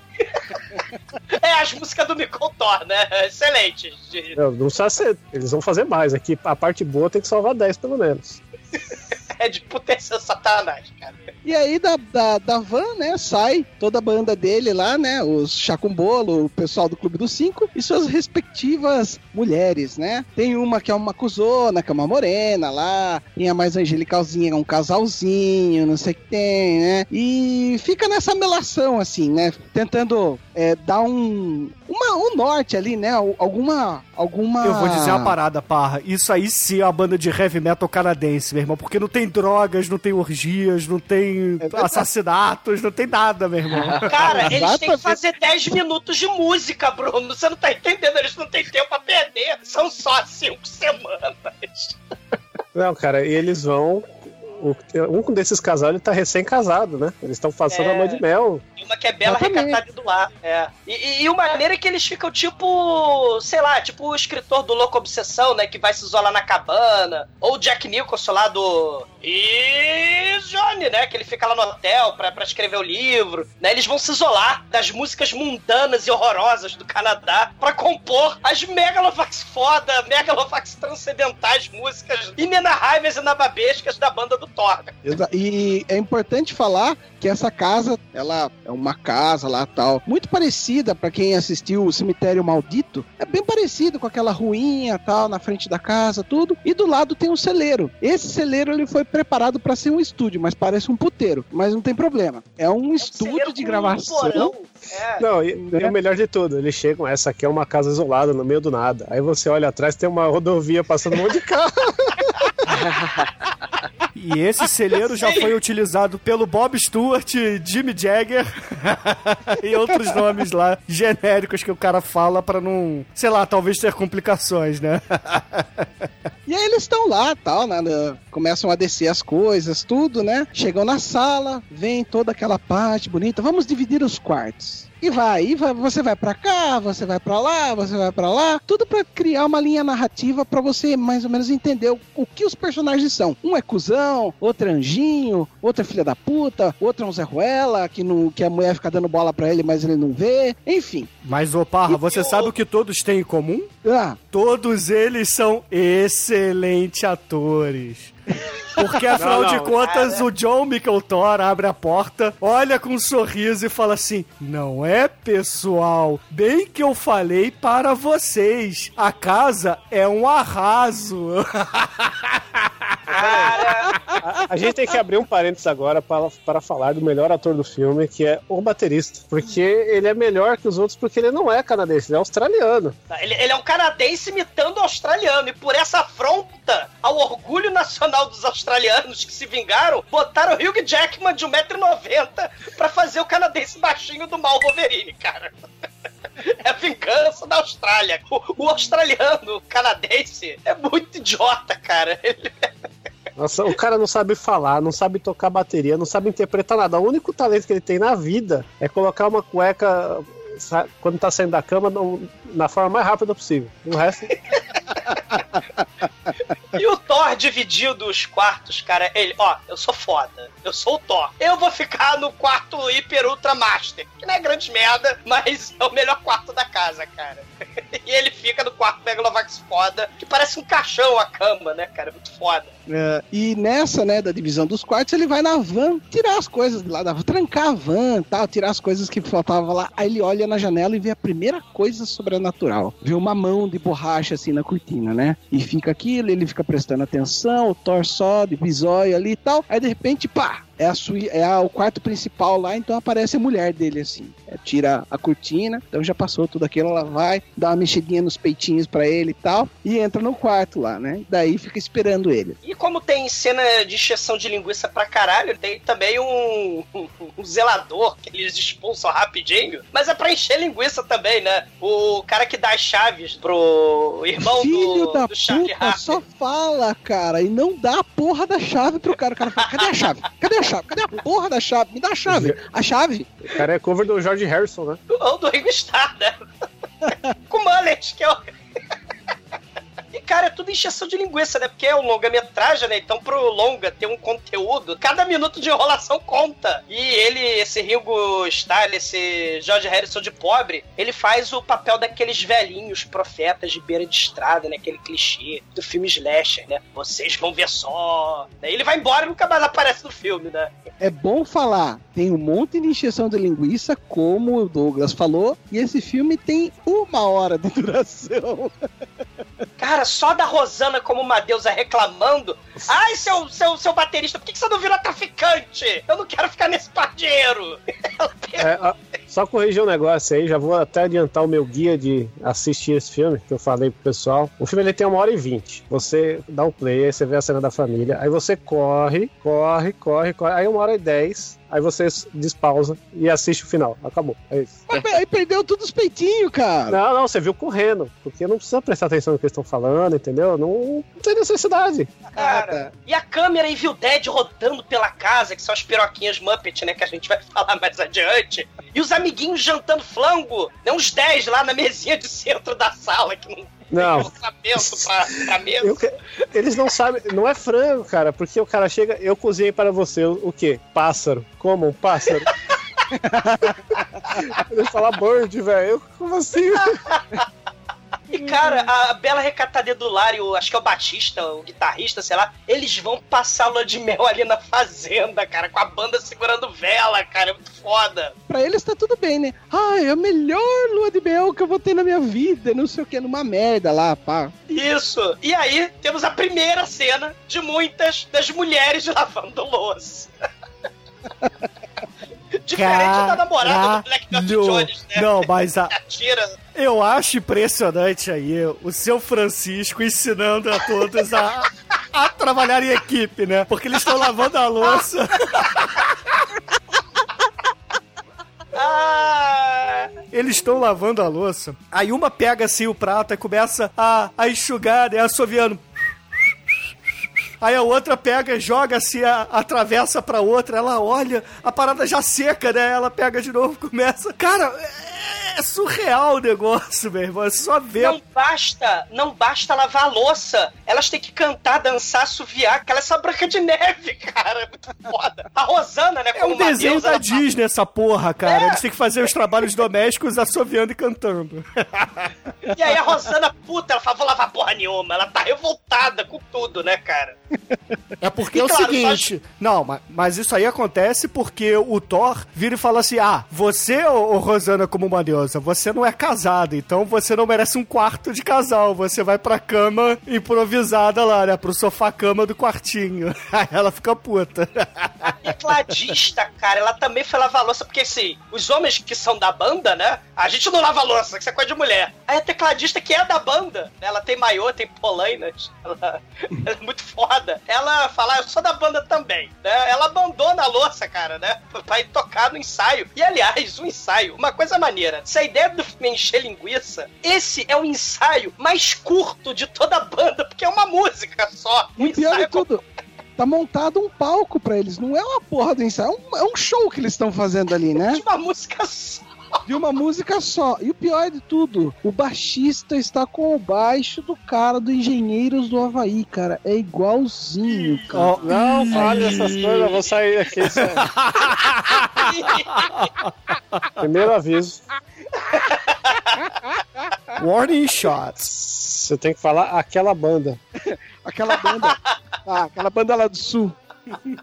É as músicas do Micontor, né? Excelente. Não, não precisa ser, eles vão fazer mais. Aqui a parte boa tem que salvar 10 pelo menos. É de potência satanás, cara. E aí da, da, da van, né, sai toda a banda dele lá, né, os Chacumbolo, o pessoal do Clube dos Cinco e suas respectivas mulheres, né. Tem uma que é uma cuzona, que é uma morena lá, tem a mais angelicalzinha, um casalzinho, não sei o que tem, né. E fica nessa melação, assim, né, tentando é, dar um, uma, um norte ali, né, alguma, alguma... Eu vou dizer uma parada, parra. Isso aí sim é uma banda de heavy metal canadense, meu irmão. Porque não tem drogas, não tem orgias, não tem assassinatos, não tem nada, meu irmão. Cara, eles têm que fazer 10 minutos de música, Bruno. Você não tá entendendo? Eles não têm tempo a perder. São só 5 semanas. Não, cara, e eles vão. o- um desses casais ele tá recém-casado, né? Eles estão passando É. a lua de mel. E uma que é bela recatada do lar. É. E, e, e o maneiro é que eles ficam tipo, sei lá, tipo o escritor do Louco Obsessão, né? Que vai se isolar na cabana. Ou o Jack Nicholson lá do. E Johnny, né? Que ele fica lá no hotel pra, escrever o livro. Né? Eles vão se isolar das músicas mundanas e horrorosas do Canadá pra compor as megalovax foda, megalovax transcendentais músicas inenarráveis e nababescas da banda do Thor. E é importante falar que essa casa, ela é uma casa lá tal, muito parecida pra quem assistiu o Cemitério Maldito, é bem parecido com aquela ruinha tal na frente da casa, tudo. E do lado tem um celeiro. Esse celeiro ele foi preparado pra ser um estúdio, mas parece um puteiro, mas não tem problema. É um estúdio de Com um gravação. porão. É. Não, e, e o melhor de tudo, eles chegam, essa aqui é uma casa isolada, no meio do nada. Aí você olha atrás, tem uma rodovia passando um monte de carro. E esse celeiro já foi utilizado pelo Bob Stewart, Jimmy Jagger e outros nomes lá genéricos que o cara fala pra não, sei lá, talvez ter complicações, né? E aí eles estão lá, tal, né, né, começam a descer as coisas, tudo, né? Chegam na sala, vem toda aquela parte bonita, vamos dividir os quartos. E vai, e vai, você vai pra cá, você vai pra lá, você vai pra lá, tudo pra criar uma linha narrativa pra você mais ou menos entender o, o que os personagens são. Um é cuzão, outro é anjinho, outro é filha da puta, outro é um Zé Ruela, que, não, que a mulher fica dando bola pra ele, mas ele não vê. Enfim. Mas, ô Parra, você sabe o que todos têm em comum? Ah, Todos eles são excelentes atores. Porque, afinal Não, não. de contas, o John Thor abre a porta, olha com um sorriso e fala assim: Não é, pessoal? Bem que eu falei para vocês. A casa é um arraso. A, a gente tem que abrir um parênteses agora para, para falar do melhor ator do filme, que é o baterista. Porque ele é melhor que os outros, porque ele não é canadense, ele é australiano. Ele, ele é um canadense imitando australiano. E por essa afronta ao orgulho nacional dos australianos que se vingaram, botaram o Hugh Jackman de 1,90m pra fazer o canadense baixinho do mal Wolverine, cara. É a vingança da Austrália. O, o australiano, o canadense, é muito idiota, cara. Ele... Nossa, o cara não sabe falar, não sabe tocar bateria, não sabe interpretar nada. O único talento que ele tem na vida é colocar uma cueca quando tá saindo da cama na forma mais rápida possível. O resto. E o Thor dividiu os quartos, cara. Ele, ó, eu sou foda. Eu sou o Thor. Eu vou ficar no quarto Hiper Ultra Master. Que não é grande merda, mas é o melhor quarto da casa, cara. E ele fica no quarto Megalovax foda, que parece um caixão a cama, né, cara? Muito foda. É, e nessa, né, da divisão dos quartos, ele vai na van tirar as coisas lá da van, trancar a van tal, tirar as coisas que faltavam lá. Aí ele olha na janela e vê a primeira coisa sobrenatural. Vê uma mão de borracha assim na cortina, né? E fica aquilo, ele fica prestando atenção, o Thor sobe, bisóio ali e tal. Aí de repente, pá! É, a sui, é a- o quarto principal lá, então aparece a mulher dele assim. É, tira a cortina, então já passou tudo aquilo, ela vai, dá uma mexidinha nos peitinhos pra ele e tal, e entra no quarto lá, né? Daí fica esperando ele. E como tem cena de encheção de linguiça pra caralho, tem também um, um, um zelador que eles expulsam rapidinho, mas é pra encher linguiça também, né? O cara que dá as chaves pro irmão Filho do, da do Charlie puta, Harper. só fala, cara, e não dá a porra da chave pro cara. O cara fala, cadê a chave? Cadê a chave? Cadê a porra da chave? Me dá a chave. A chave? O cara é cover do George Harrison, né? Ou do Ringo Starr, né? Com mullet, que é o... Cara, é tudo encheção de linguiça, né? Porque é um longa-metragem, né? Então, pro longa ter um conteúdo, cada minuto de enrolação conta. E ele, esse Ringo Starr, esse George Harrison de pobre, ele faz o papel daqueles velhinhos profetas de beira de estrada, né? Aquele clichê do filme slasher, né? Vocês vão ver só. Daí ele vai embora e nunca mais aparece no filme, né? É bom falar, tem um monte de encheção de linguiça, como o Douglas falou, e esse filme tem uma hora de duração. Cara, só da Rosana como uma deusa reclamando. Ai, seu, seu, seu baterista, por que você não virou traficante? Eu não quero ficar nesse pardieiro. É, ó, só corrigir um negócio aí, já vou até adiantar o meu guia de assistir esse filme, que eu falei pro pessoal. O filme ele tem uma hora e vinte. Você dá um play, aí você vê a cena da família, aí você corre, corre, corre, corre, aí uma hora e dez, aí você despausa e assiste o final. Acabou. É isso. Mas aí perdeu todos os peitinhos, cara. Não, não, você viu correndo, porque não precisa prestar atenção no que eles estão falando, entendeu? Não, não tem necessidade. Cara, e a câmera Evil Dead rodando pela casa, que são as piroquinhas Muppet, né? Que a gente vai falar mais adiante. E os amiguinhos jantando flango, né? Uns 10 lá na mesinha de centro da sala, que não Não. orçamento pra, pra mesa. Eu eles não sabem, não é frango, cara, porque o cara chega, eu cozinhei para você, o, quê? Pássaro. Como um pássaro? Ele fala bird, velho. Como assim? E, cara, a Bela Recatada do Lar e o, acho que é o Batista, o guitarrista, sei lá, eles vão passar lua de mel ali na fazenda, cara, com a banda segurando vela, cara, é muito foda. Pra eles tá tudo bem, né? Ah, é a melhor lua de mel que eu vou ter na minha vida, não sei o que, numa merda lá, pá. Isso. E aí, temos a primeira cena de muitas das mulheres lavando louça. Diferente da namorada do Black Belt Caralho. Jones, né? Não, mas a, Atira. Eu acho impressionante aí o seu Francisco ensinando a todos a, a trabalhar em equipe, né? Porque eles estão lavando a louça. Ah, Eles estão lavando a louça. Aí uma pega assim o prato e começa a, a enxugar, né? Assoviando. Aí a outra pega, joga assim, a, atravessa pra outra, ela olha, a parada já seca, né? Ela pega de novo, começa. Cara, é, é surreal o negócio, meu irmão. É só ver. não basta, não basta lavar a louça. Elas têm que cantar, dançar, assoviar, que ela é só branca de neve, cara. É muito foda. A Rosana, né? É um desenho deusa, da Disney essa porra, cara. É. Eles têm que fazer os trabalhos domésticos assoviando e cantando. E aí a Rosana, puta, ela fala, vou lavar porra nenhuma. Ela tá revoltada com tudo, né, cara? É porque E é o claro, seguinte. Não, ma- mas isso aí acontece porque o Thor vira e fala assim: ah, você, ô, ô, Rosana, como uma deusa, você não é casada, então você não merece um quarto de casal. Você vai pra cama improvisada lá, né? Pro sofá-cama do quartinho. Aí ela fica puta. A tecladista, cara, ela também foi lavar louça, porque assim, os homens que são da banda, né? A gente não lava louça, que isso é coisa de mulher. Aí a tecladista que é da banda, né, ela tem maiô, tem polainas, ela, ela é muito foda. Ela fala, "Ah, eu sou da banda também, né? Ela abandona a louça, cara, né? Ir tocar no ensaio. E aliás, o ensaio, uma coisa maneira, se a ideia do filme é encher linguiça, esse é o ensaio mais curto de toda a banda, porque é uma música só. Um E pior de ensaio tudo, tá montado um palco pra eles. Não é uma porra do ensaio, é um, é um show que eles estão fazendo ali, né? de uma música só. De uma música só. E o pior de tudo, o baixista está com o baixo do cara do Engenheiros do Havaí, cara. É igualzinho, cara. Não fale essas coisas, eu vou sair aqui. Primeiro aviso. Warning shots. Você tem que falar aquela banda. Aquela banda. Ah, aquela banda lá do sul.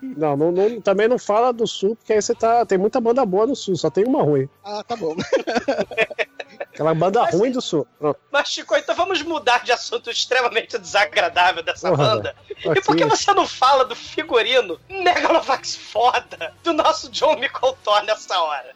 Não, não- não- também não fala do sul, porque aí você tá. Tem muita banda boa no sul, só tem uma ruim. Ah, tá bom. Aquela banda ruim do sul. Pronto. Mas, Chico, então vamos mudar de assunto extremamente desagradável dessa Porra, banda. E por que você não fala do figurino Megalovax foda do nosso John Micolton nessa hora?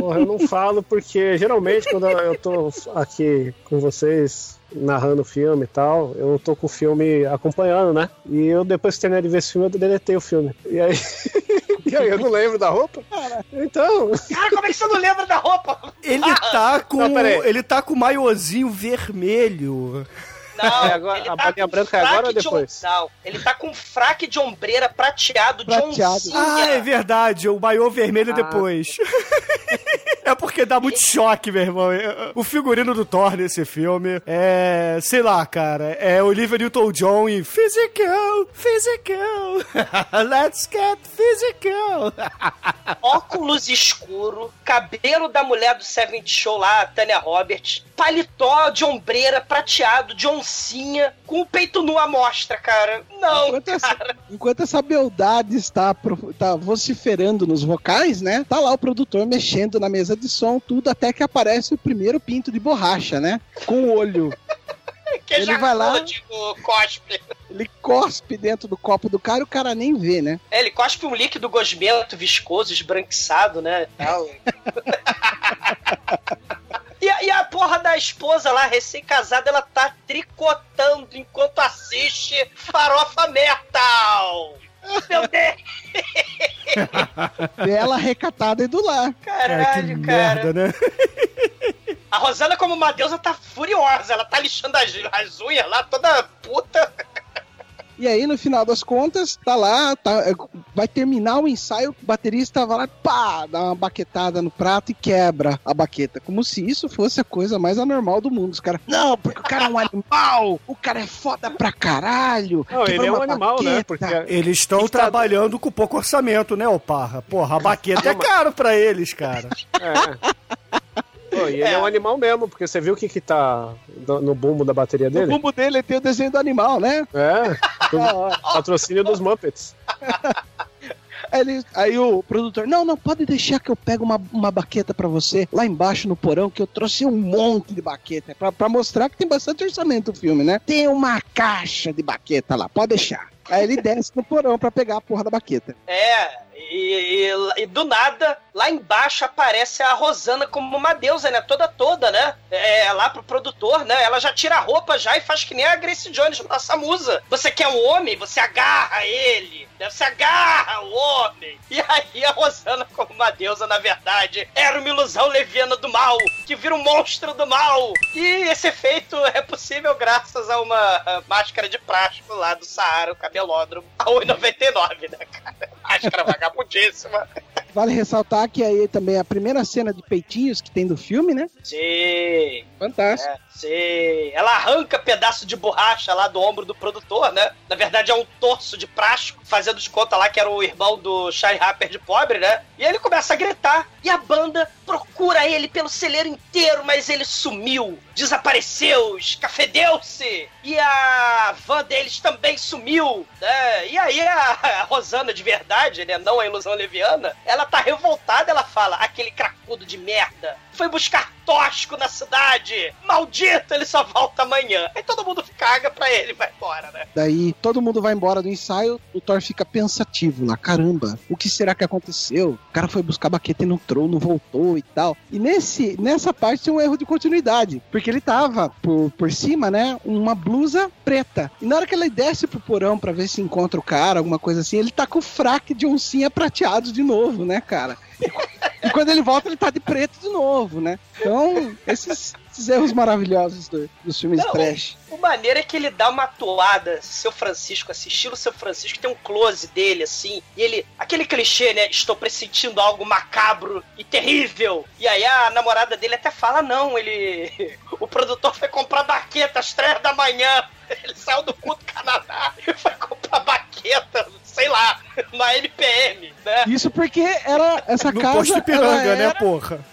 Porra, eu não falo porque geralmente quando eu tô aqui com vocês narrando o filme e tal, eu tô com o filme acompanhando, né? E eu depois que terminei de ver esse filme, eu deletei o filme. E aí. e aí eu não lembro da roupa? Então. Cara, como é que você não lembra da roupa? Ele tá com. Não, ele tá com o maiozinho vermelho. Não, É agora- ele a tá bolinha com branca é agora fraque ou de depois? Não, ele tá com fraque de ombreira prateado, de Prateado. oncinha. Ah, é verdade. O maiô vermelho Ah. depois. é porque dá muito choque, meu irmão. O figurino do Thor nesse filme é. Sei lá, cara. É Olivia Newton-John em Physical, Physical. Let's get physical. óculos escuro, cabelo da mulher do Seventh Show lá, a Tânia Roberts, paletó de ombreira prateado, de oncinha, com o peito nu à mostra, cara. Não, Enquanto essa, cara. enquanto essa beldade está, pro- tá vociferando nos vocais, né? Tá lá o produtor mexendo na mesa de som, tudo, até que aparece o primeiro pinto de borracha, né? Com o olho. Que Ele vai lá- cospe. Ele cospe dentro do copo do cara e o cara nem vê, né? É, ele cospe um líquido gosmento, viscoso, esbranquiçado, né? e. E a, e a porra da esposa lá, recém-casada, ela tá tricotando enquanto assiste Farofa Metal! Meu Deus! Bela recatada e do lar. Que Caralho, cara. merda, né? A Rosana, como uma deusa, tá furiosa. Ela tá lixando as, as unhas lá, toda puta. E aí, no final das contas, tá lá, tá, vai terminar o ensaio, o baterista vai lá, pá, dá uma baquetada no prato e quebra a baqueta. Como se isso fosse a coisa mais anormal do mundo. Os caras, não, porque o cara é um animal, o cara é foda pra caralho. Não, ele é um animal, né? baqueta." Porque Eles estão trabalhando com pouco orçamento, né, ô Parra? Porra, a baqueta é caro pra eles, cara. É. Pô, e ele é. um animal mesmo, porque você viu o que que tá no, no bumbo da bateria O dele? bumbo dele tem o desenho do animal, né? É, do patrocínio dos Muppets. Aí, ele- aí o produtor, não, não, pode deixar que eu pego uma, uma baqueta pra você lá embaixo no porão, que eu trouxe um monte de baqueta. Pra, pra mostrar que tem bastante orçamento o filme, né? Tem uma caixa de baqueta lá, pode deixar. Aí ele desce no porão pra pegar a porra da baqueta. É, e, e- e do nada, lá embaixo aparece a Rosana como uma deusa, né? Toda toda, né? É, lá pro produtor, né? Ela já tira a roupa já e faz que nem a Grace Jones, nossa musa. Você quer um homem? Você agarra ele. Você agarra o homem. E aí a Rosana, como uma deusa, na verdade, era uma ilusão leviana do mal, que vira um monstro do mal. E esse efeito é possível graças a uma máscara de plástico lá do Saara, o cabelódromo, a 1,99, né, cara? Máscara vagabundíssima. Vale ressaltar que aí também é a primeira cena de peitinhos que tem do filme, né? Sim. Fantástico. É, sim. Ela arranca pedaço de borracha lá do ombro do produtor, né? Na verdade é um torso de plástico, fazendo de conta lá que era o irmão do Charlie Harper de pobre, né? E ele começa a gritar. E a banda procura ele pelo celeiro inteiro, mas ele sumiu, desapareceu, escafedeu-se. E a van deles também sumiu, né? E aí a, Rosana de verdade, né? Não a ilusão leviana, ela tá revoltada, ela fala: aquele cracudo de merda foi buscar Tosco na cidade! Maldito, ele só volta amanhã. Aí todo mundo caga pra ele vai embora, né? Daí todo mundo vai embora do ensaio, o Thor fica pensativo lá, caramba, o que será que aconteceu? O cara foi buscar baqueta e não entrou, não voltou e tal. E nesse, nessa parte tem um erro de continuidade, porque ele tava por, por cima, né, uma blusa preta. E na hora que ele desce pro porão pra ver se encontra o cara, alguma coisa assim, ele tá com o fraque de oncinha prateado de novo, né, cara? E quando ele volta, ele tá de preto de novo, né? Então, esses, esses erros maravilhosos do- dos filmes Não, trash. O maneiro é que ele dá uma atuada, seu Francisco, assim, estilo seu Francisco, tem um close dele, assim, e ele, aquele clichê, né? Estou pressentindo algo macabro e terrível. E aí a namorada dele até fala: não, ele. O produtor foi comprar baqueta às três da manhã. Ele saiu do cu do Canadá e foi comprar baqueta, sei lá, na MPM, né? Isso porque era essa No casa. posto Ipiranga, ela né, era- porra?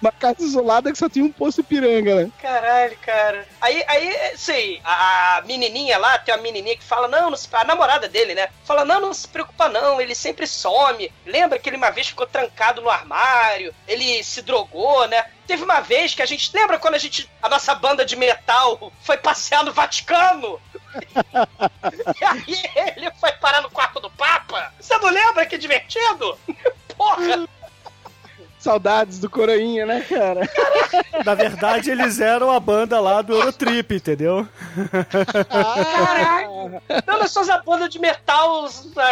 Uma casa isolada que só tinha um posto Ipiranga, né? Caralho, cara. Aí, aí, sei, a, a menininha lá, tem uma menininha que fala, não, não se, a namorada dele, né? Fala, não, não se preocupa não, ele sempre some. Lembra que ele uma vez ficou trancado no armário, ele se drogou, né? Teve uma vez que a gente, lembra quando a gente, a nossa banda de metal foi passear no Vaticano? e aí ele foi parar no quarto do Papa? Você não lembra que divertido? Porra! Saudades do Coroinha, né, cara? Na verdade, eles eram a banda lá do Eurotrip, entendeu? Caralho! Não, nós somos a banda de metal,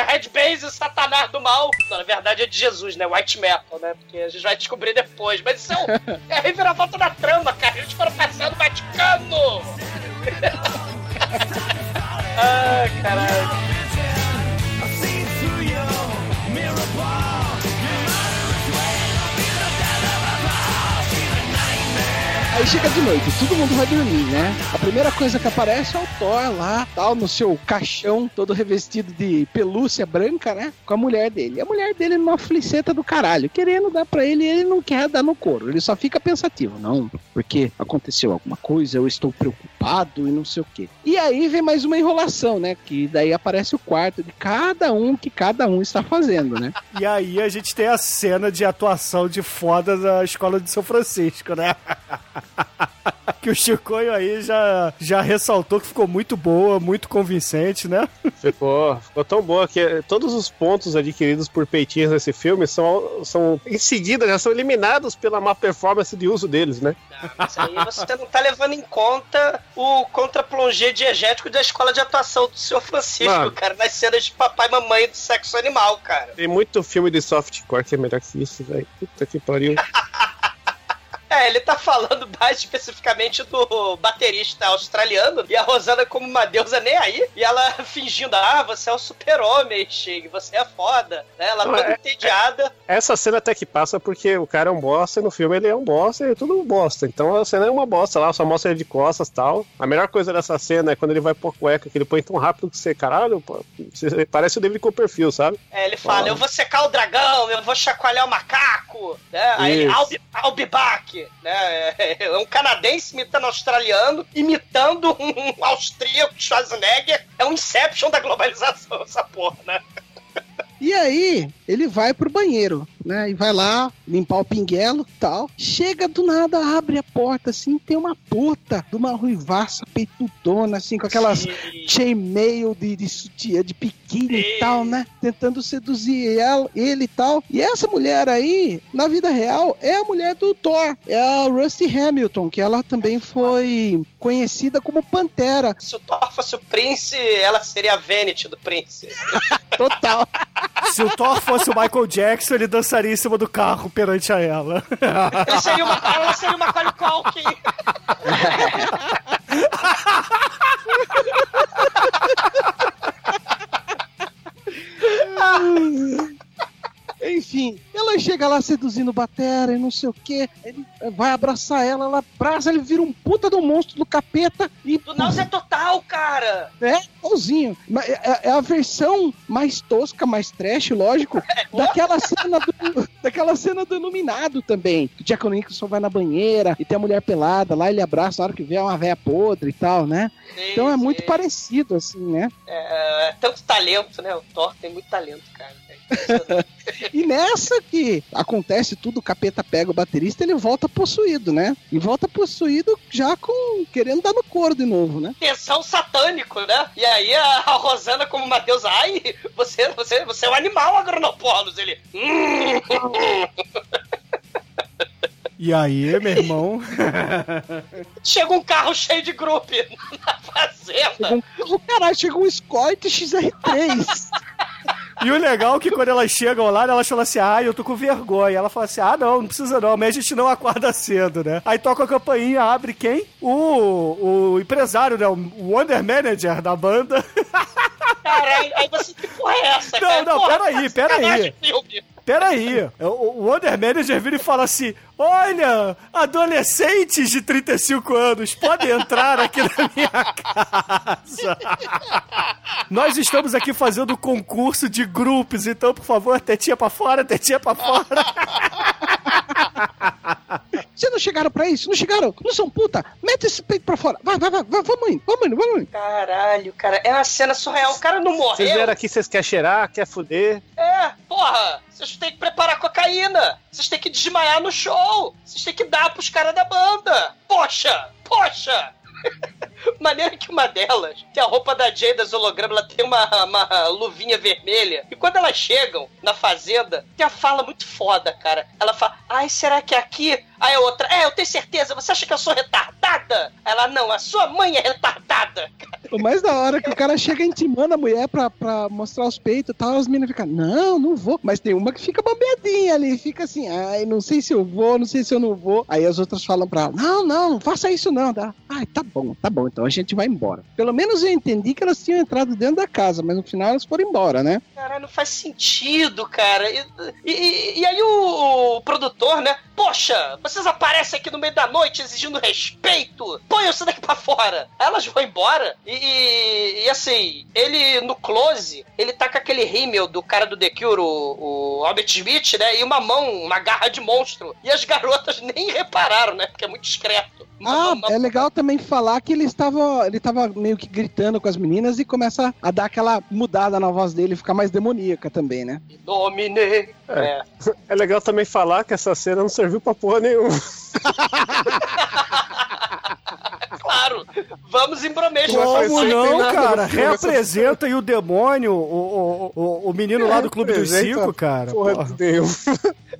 headbase, satanás do mal. Não, na verdade é de Jesus, né? White metal, né? Porque a gente vai descobrir depois. Mas isso é, um, é a reviravolta da trama, cara. Eles foram passear no Vaticano! Ai, caralho. Aí chega de noite, todo mundo vai dormir, né? A primeira coisa que aparece é o Thor lá, tal, no seu caixão, todo revestido de pelúcia branca, né? Com a mulher dele. A mulher dele numa fliceta do caralho, querendo dar pra ele ele não quer dar no couro. Ele só fica pensativo, não, porque aconteceu alguma coisa, eu estou preocupado e não sei o quê. E aí vem mais uma enrolação, né? Que daí aparece o quarto de cada um que cada um está fazendo, né? E aí a gente tem a cena de atuação de foda da escola de São Francisco, né? que o Chicoio aí já, já ressaltou que ficou muito boa, muito convincente, né? Ficou, ficou tão boa que todos os pontos adquiridos por peitinhos nesse filme são, são em seguida, já são eliminados pela má performance de uso deles, né? Mas aí você não tá levando em conta o contra-plongé diegético da escola de atuação do Sr. Francisco, Mano. cara, nas cenas de papai e mamãe do sexo animal, cara. Tem muito filme de softcore que é melhor que isso, velho. Puta que pariu. É, ele tá falando mais especificamente do baterista australiano e a Rosana como uma deusa nem aí. E ela fingindo, ah, você é o super-homem, Chig, você é foda. Né? Ela toda é- entediada. Essa cena até que passa porque o cara é um bosta e no filme ele é um bosta e é tudo um bosta. Então a cena é uma bosta lá, só mostra ele de costas e tal. A melhor coisa dessa cena é quando ele vai pôr cueca, que ele põe tão rápido que você, caralho, pô, você parece o David Copperfield, sabe? É, ele fala, Ah. eu vou secar o dragão, eu vou chacoalhar o macaco. Né? Aí ele. I'll be, I'll be back. Né? É um canadense imitando australiano, imitando um austríaco, Schwarzenegger. É um Inception da globalização, essa porra, né? E aí, ele vai pro banheiro, né? E vai lá limpar o pinguelo e tal. Chega do nada, abre a porta assim, tem uma puta de uma ruivaça peitudona, assim, com aquelas chainmail de, de sutiã, de biquíni e tal, né? Tentando seduzir ela, ele e tal. E essa mulher aí, na vida real, é a mulher do Thor. É a Rusty Hamilton, que ela também foi conhecida como Pantera. Se o Thor fosse o Prince, ela seria a Vanity do Prince. Total. Se o Thor fosse o Michael Jackson, ele dançaria em cima do carro perante a ela. Ele seria uma, ela seria uma Macaulay Culkin. Enfim, ela chega lá seduzindo o Batera e não sei o que, ele vai abraçar ela, ela abraça, ele vira um puta do monstro do capeta e. Do náusea total, cara! É, igualzinho. É, é a versão mais tosca, mais trash, lógico, daquela cena do, daquela cena do Iluminado também. O Jack Nicholson vai na banheira e tem a mulher pelada lá, ele abraça na hora que vê é uma véia podre e tal, né? Sim, Então é muito sim. parecido, assim, né? É, é tanto talento, né? O Thor tem muito talento, cara. É. E nessa que acontece tudo, o capeta pega o baterista, ele volta possuído, né? E volta possuído já com. querendo dar no couro de novo, né? Tensão satânico, né? E aí a, a Rosana, como uma deusa, ai, você, você, você é um animal, Agronopolos. Ele. "Hum." E aí, meu irmão? Chega um carro cheio de grupo na fazenda. Chega um, oh, caralho, chega um Escort XR3. E o legal é que quando elas chegam lá, elas falam assim: ah, eu tô com vergonha. Ela fala assim: ah, não, não precisa não, mas a gente não acorda cedo, né? Aí toca a campainha, abre quem? O, o empresário, né? O Wonder Manager da banda. Caralho, aí você, que porra é essa, Não, cara? não, Porra, peraí, tá peraí. Peraí, o o Wonder Manager vira e fala assim: Olha, adolescentes de 35 anos podem entrar aqui na minha casa. Nós estamos aqui fazendo concurso de grupos, então, por favor, tetinha pra fora, tetinha pra fora. Vocês não chegaram pra isso? Não chegaram? Não são puta? Mete esse peito pra fora. Vai, vai, vai, vai vamos indo, vamos indo, vamos indo. Caralho, cara, é uma cena surreal. O cara não Vocês morreu. vieram aqui, vocês querem cheirar, quer fuder. É, porra, vocês têm que preparar cocaína. Vocês têm que desmaiar no show. Vocês têm que dar pros caras da banda. Poxa, poxa. Maneira que uma delas, que a roupa da Jay das hologramas, ela tem uma, uma luvinha vermelha. E quando elas chegam na fazenda, tem a fala muito foda, cara. Ela fala, ai, será que é aqui? Aí a outra, é, eu tenho certeza, você acha que eu sou retardada? Ela, não, a sua mãe é retardada. O mais da hora é que o cara chega intimando a mulher pra, pra mostrar os peitos e tal, as meninas ficam, não, não vou. Mas tem uma que fica bambeadinha ali, fica assim, ai, não sei se eu vou, não sei se eu não vou. Aí as outras falam pra ela, não, não, não faça isso não. Dá. Ai, tá bom, tá bom, então a gente vai embora. Pelo menos eu entendi que elas tinham entrado dentro da casa, mas no final elas foram embora, né? Caralho, não faz sentido, cara. E, e- e aí o, o produtor, né? Poxa, vocês aparecem aqui no meio da noite exigindo respeito. Põe isso daqui pra fora. Elas vão embora. E, e- e, assim, ele no close, ele tá com aquele rímel do cara do The Cure, o, o Albert Smith, né? E uma mão, uma garra de monstro. E as garotas nem repararam, né? Porque é muito discreto. Ah, é legal também falar que ele estava, ele estava meio que gritando com as meninas e começa a dar aquela mudada na voz dele, ficar mais demoníaca também, né? Domine. É. É legal também falar que essa cena não serviu pra porra nenhuma. Claro. Vamos em bromesco. Como não, cara? Reapresenta aí o demônio, o, o, o, o menino lá do Clube dos Representa Cinco, cara. Porra Porra. nenhuma.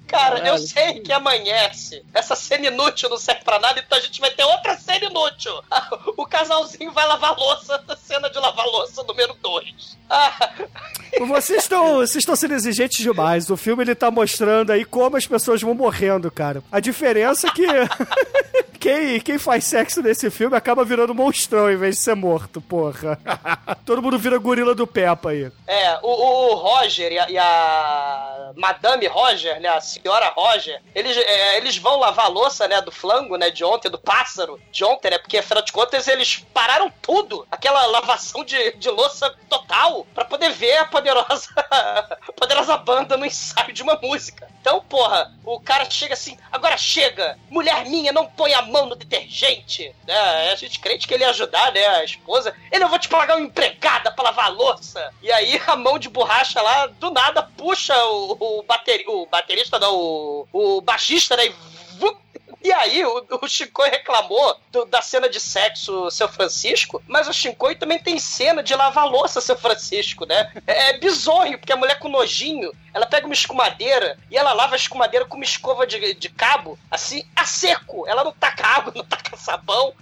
Cara, eu sei que amanhece. Essa cena inútil não serve pra nada, então a gente vai ter outra cena inútil. O casalzinho vai lavar louça, cena de lavar louça número 2. Ah, Vocês estão, vocês estão sendo exigentes demais. O filme ele tá mostrando aí como as pessoas vão morrendo, cara. A diferença é que quem, quem faz sexo nesse filme acaba virando monstrão em vez de ser morto, porra. Todo mundo vira gorila do Peppa aí. é, o, o Roger e a, e a Madame Roger, né, a senhora Roger, eles, é, eles vão lavar a louça, né, do flango, né, de ontem, do pássaro de ontem, né, porque afinal de contas eles pararam tudo, aquela lavação de, de louça total, pra poder ver a poderosa, poderosa banda no ensaio de uma música. Então, porra, o cara chega assim, agora chega, mulher minha, não põe a mão no detergente, né, gente crente que ele ia ajudar, né, a esposa, ele, eu vou te pagar uma empregada pra lavar a louça, e aí a mão de borracha lá, do nada, puxa o, o, bateri, o baterista, não, o, o baixista, né, e e aí, o, o Shinkoi reclamou do- da cena de sexo, seu Francisco, mas o Shinkoi também tem cena de lavar louça, seu Francisco, né? É, é bizonho, porque a mulher com nojinho, ela pega uma escumadeira e ela lava a escumadeira com uma escova de, de cabo, assim, a seco. Ela não taca água, não taca sabão.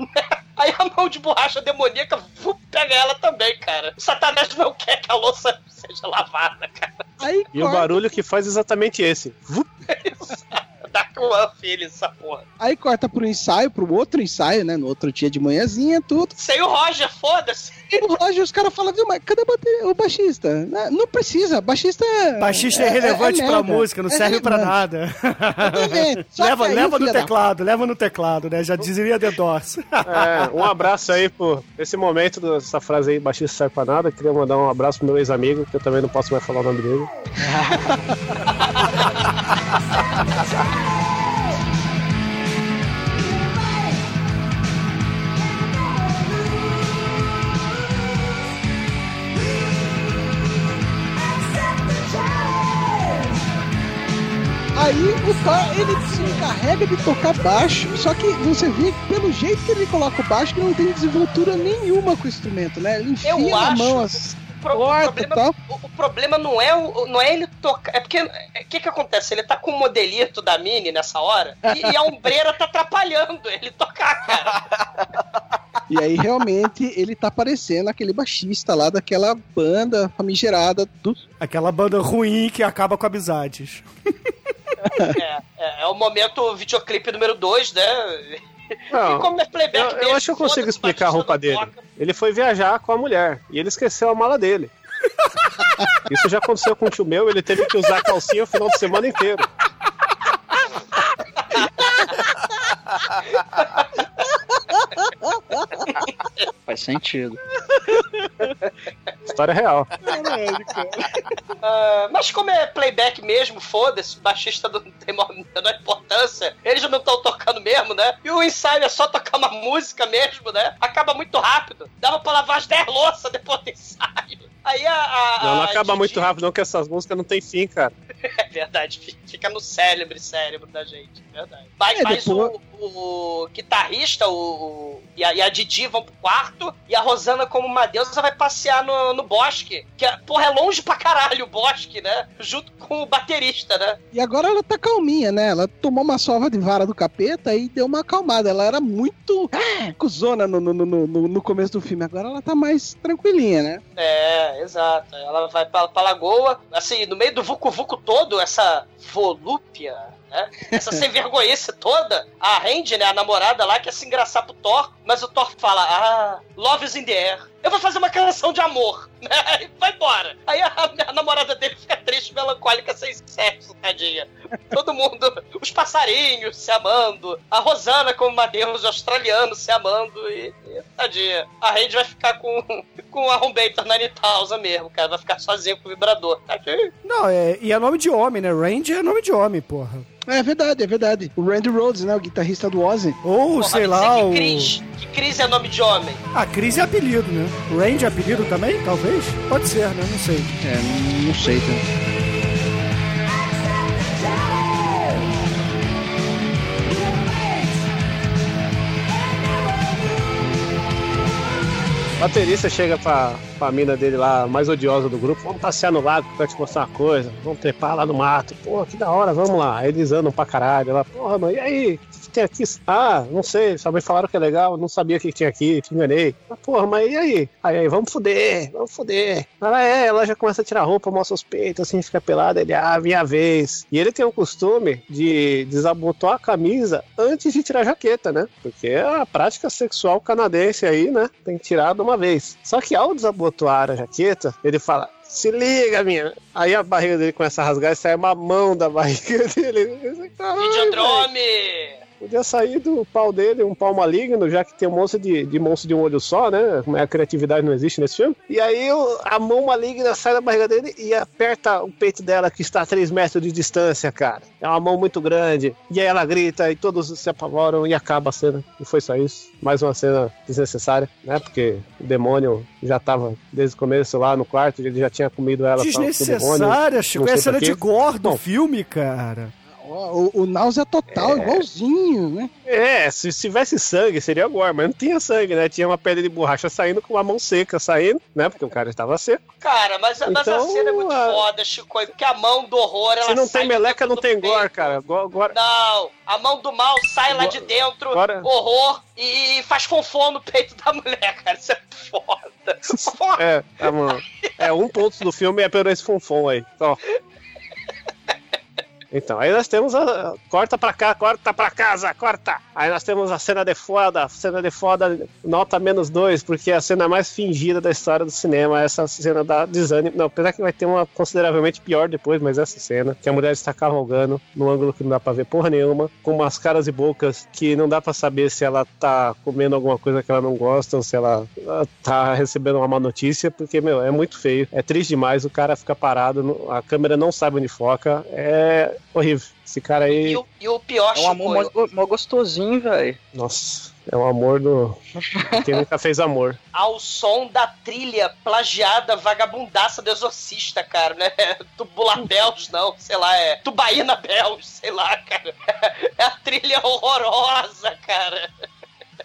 Aí a mão de borracha demoníaca vup, pega ela também, cara. O Satanás não quer que a louça seja lavada, cara. Aí E o barulho que faz é exatamente esse. Vup. Dá One Feelings, essa porra. Aí corta pro ensaio, pro outro ensaio, né? No outro dia de manhãzinha, tudo. Sem o Roger, foda-se. E o Roger, os caras falam, viu, mas cadê o o baixista? Não, precisa, baixista é. É, relevante pra merda. música, não É serve pra relevante. nada. Exatamente. Só leva aí, leva no da- teclado, leva no teclado, né? Já dizeria The Doors. É, um abraço aí por esse momento dessa frase aí, baixista serve pra nada. Queria mandar um abraço pro meu ex-amigo, que eu também não posso mais falar o nome dele. Aí o Thor, ele se encarrega de tocar baixo, só que você vê que pelo jeito que ele coloca o baixo, que não tem desenvoltura nenhuma com o instrumento, né? Ele enfia Eu na acho mão as o pro- o corta e problema, o, o problema não é o, não é ele tocar. É porque. O que que acontece? Ele tá com o modelito da Mini nessa hora e, e a ombreira tá atrapalhando ele tocar, cara. E aí realmente ele tá parecendo aquele baixista lá daquela banda famigerada do. Aquela banda ruim que acaba com amizades. É, é, é o momento videoclipe número 2, né? Não, é playback eu, eu mesmo, acho que eu consigo explicar a roupa dele. toca. Ele foi viajar com a mulher e ele esqueceu a mala dele. Isso já aconteceu com o tio meu, ele teve que usar a calcinha o final de semana inteiro. Faz sentido. História real. Ah, mas como é playback mesmo, foda-se, baixista não tem menor importância, eles não estão tocando mesmo, né? E o ensaio é só tocar uma música mesmo, né? Acaba muito rápido. Dava pra lavar as 10 louças depois do ensaio. Aí a. a- Não, não a acaba Didi- muito rápido, não, que essas músicas não tem fim, cara. É verdade, fi- fica no cérebro, cérebro da gente, é verdade. Mas, É, mas depois- o, o guitarrista o, o- e, a, e a Didi vão pro quarto e a Rosana, como uma deusa, vai passear no, no bosque. Que, é- porra, é longe pra caralho o bosque, né? Junto com o baterista, né? E agora ela tá calminha, né? Ela tomou uma sova de vara do capeta e deu uma acalmada. Ela era muito ah, cuzona no, no, no, no, no começo do filme. Agora ela tá mais tranquilinha, né? É, exato. Ela vai pra, pra lagoa, assim, no meio do vucu-vucu todo, essa volúpia, né? Essa sem vergonhice toda. A Randy, né, a namorada lá, quer se engraçar pro Thor, mas o Thor fala, ah, love is in the air. Eu vou fazer uma canção de amor, né? Vai embora. Aí a, a namorada dele fica triste, melancólica, sem sexo, tadinha. Todo mundo, os passarinhos se amando, a Rosana como uma deusa australiano se amando e, e tadinha. A Randy vai ficar com, com a Humberto na Nitausa mesmo, cara. Vai ficar sozinho com o vibrador. Tadinho. Não, é, e é nome de homem, né? Range é nome de homem, porra. É verdade, é verdade. O Randy Rhodes, né? O guitarrista do Ozzy. Ou, Porra, sei lá, que o... Cris, que Cris é nome de homem. A Cris é apelido, né? Range é apelido também, talvez? Pode ser, né? Não sei. É, não, sei. Tá? O baterista chega pra, pra mina dele lá, mais odiosa do grupo, vamos passear no lago pra te mostrar uma coisa, vamos trepar lá no mato. Pô, que da hora, vamos lá. Eles andam pra caralho. Ela, porra, mano, e aí? O que tem aqui? Ah, não sei, só me falaram que é legal, não sabia o que tinha aqui, te enganei. Ah, porra, mas e aí? Aí, aí, vamos fuder, vamos fuder. Ela é, ela já começa a tirar a roupa, mostra os peitos, assim, fica pelada. Ele, ah, minha vez. E ele tem o costume de desabotoar a camisa antes de tirar a jaqueta, né? Porque é a prática sexual canadense aí, né? Tem que tirar de uma vez. Só que ao desabotoar a jaqueta, ele fala. Se liga, minha. Aí a barriga dele começa a rasgar e sai uma mão da barriga dele. Caralho. Videodrome! Podia sair do pau dele um pau maligno, já que tem um monstro de, de monstro de um olho só, né? Como é a criatividade não existe nesse filme. E aí a mão maligna sai da barriga dele e aperta o peito dela, que está a 3 metros de distância, cara. É uma mão muito grande. E aí ela grita e todos se apavoram e acaba a cena. E foi só isso. Mais uma cena desnecessária, né? Porque o demônio já tava desde o começo lá no quarto, ele já tinha comido ela. Desnecessária, Chico. É cena de quê. gore do Bom. filme, cara. O, o, náusea total, igualzinho, né? É, se se tivesse sangue seria agora, mas não tinha sangue, né? Tinha uma pedra de borracha saindo com uma mão seca saindo, né? Porque o cara estava seco. Cara, mas, mas a Então, cena é muito a- foda, Chico, porque a mão do horror, ela Se não sai tem meleca, não tem peito. gore, cara. Go- Agora, Não, a mão do mal sai lá de dentro, Agora- horror, e faz fonfon no peito da mulher, cara. Isso é foda. Foda. é, tá, mano. É, um ponto do filme é pelo esse fonfon aí. Só. Então, aí nós temos a. Corta pra cá, corta pra casa, corta! Aí nós temos a cena de foda, cena de foda, nota menos dois, porque é a cena mais fingida da história do cinema, essa cena da desânimo. Não, apesar que vai ter uma consideravelmente pior depois, mas essa cena, que a mulher está cavalgando num ângulo que não dá pra ver porra nenhuma, com umas caras e bocas que não dá pra saber se ela tá comendo alguma coisa que ela não gosta ou se ela, ela tá recebendo uma má notícia, porque, meu, é muito feio. É triste demais, o cara fica parado, a câmera não sabe onde foca. É horrível. Esse cara aí. E o, e o pior, É um amor mó, mó gostosinho, velho. Nossa, é um amor do. Quem nunca fez amor. ao som da trilha plagiada vagabundaça do Exorcista, cara, né? Tubula Bells, não, sei lá, é Tubaína Bells, sei lá, cara. É a trilha horrorosa, cara.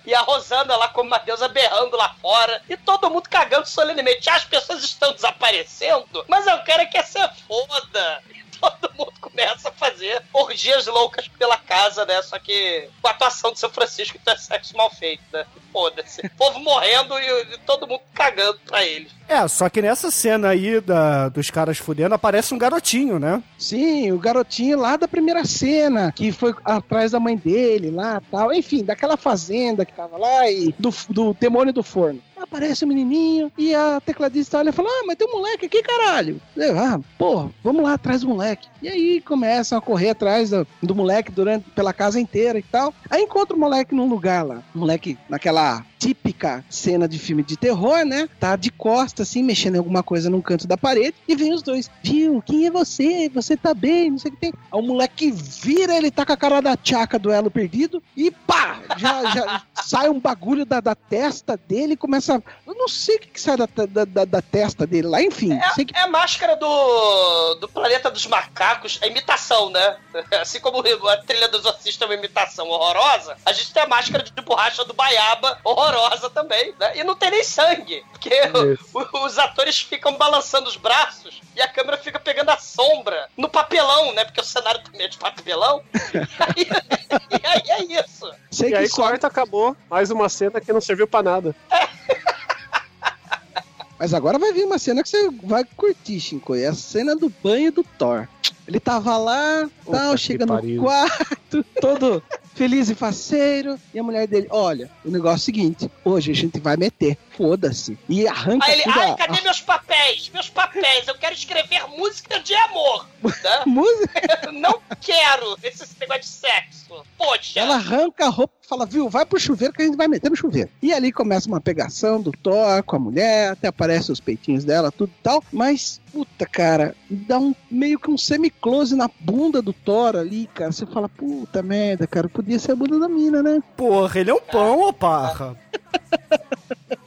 E a Rosana lá como uma deusa berrando lá fora. E todo mundo cagando solenemente. As pessoas estão desaparecendo, mas eu quero é que ser foda. Todo mundo começa a fazer orgias loucas pela casa, né? Só que com a atuação do São Francisco, então é sexo mal feito, né? Foda-se. O povo morrendo e, e todo mundo cagando pra eles. É, só que nessa cena aí da, dos caras fudendo aparece um garotinho, né? Sim, o garotinho lá da primeira cena, que foi atrás da mãe dele lá tal. Enfim, daquela fazenda que tava lá e do, do demônio do forno. Aparece o menininho e a tecladista olha e fala: Ah, mas tem um moleque aqui, caralho. Eu, ah, porra, vamos lá atrás do moleque. E aí começam a correr atrás do, do moleque durante pela casa inteira e tal. Aí encontra o moleque num lugar lá. O moleque naquela típica cena de filme de terror, né? Tá de costas, assim, mexendo em alguma coisa num canto da parede. E vem os dois. Viu? Quem é você? Você tá bem? Não sei o que tem. Aí o moleque vira, ele tá com a cara da tchaca do elo perdido. E pá! Já, já sai um bagulho da, da testa dele e começa. Eu não sei o que, que sai da, da, da, da testa dele lá. Enfim, sei que É a máscara do, do Planeta dos Macacos, é imitação, né? Assim como a trilha do Exorcista é uma imitação horrorosa, a gente tem a máscara de borracha do Baiaba horrorosa também, né? E não tem nem sangue, porque o- os atores ficam balançando os braços e a câmera fica pegando a sombra no papelão, né? Porque o cenário também é de papelão. e, aí, e aí é isso. Sei e que aí só- corta, acabou. Mais uma cena que não serviu pra nada. Mas agora vai vir uma cena que você vai curtir, Shinko. É a cena do banho do Thor. Ele tava lá, Puta tal, chega no pariu. quarto, todo feliz e faceiro. E a mulher dele, olha, o negócio é o seguinte, hoje a gente vai meter, foda-se. E arranca Aí ele, tudo ai, a- cadê meus papéis? Meus papéis, eu quero escrever música de amor. Né? música. Não quero esse negócio de sexo. Poxa. Ela arranca a roupa fala, viu, vai pro chuveiro que a gente vai meter no chuveiro. E ali começa uma pegação do Thor com a mulher, até aparecem os peitinhos dela, tudo e tal. Mas, puta, cara, dá um meio que um semi-close na bunda do Thor ali, cara. Você fala, puta merda, cara, podia ser a bunda da mina, né? Porra, ele é um pão, ô parra.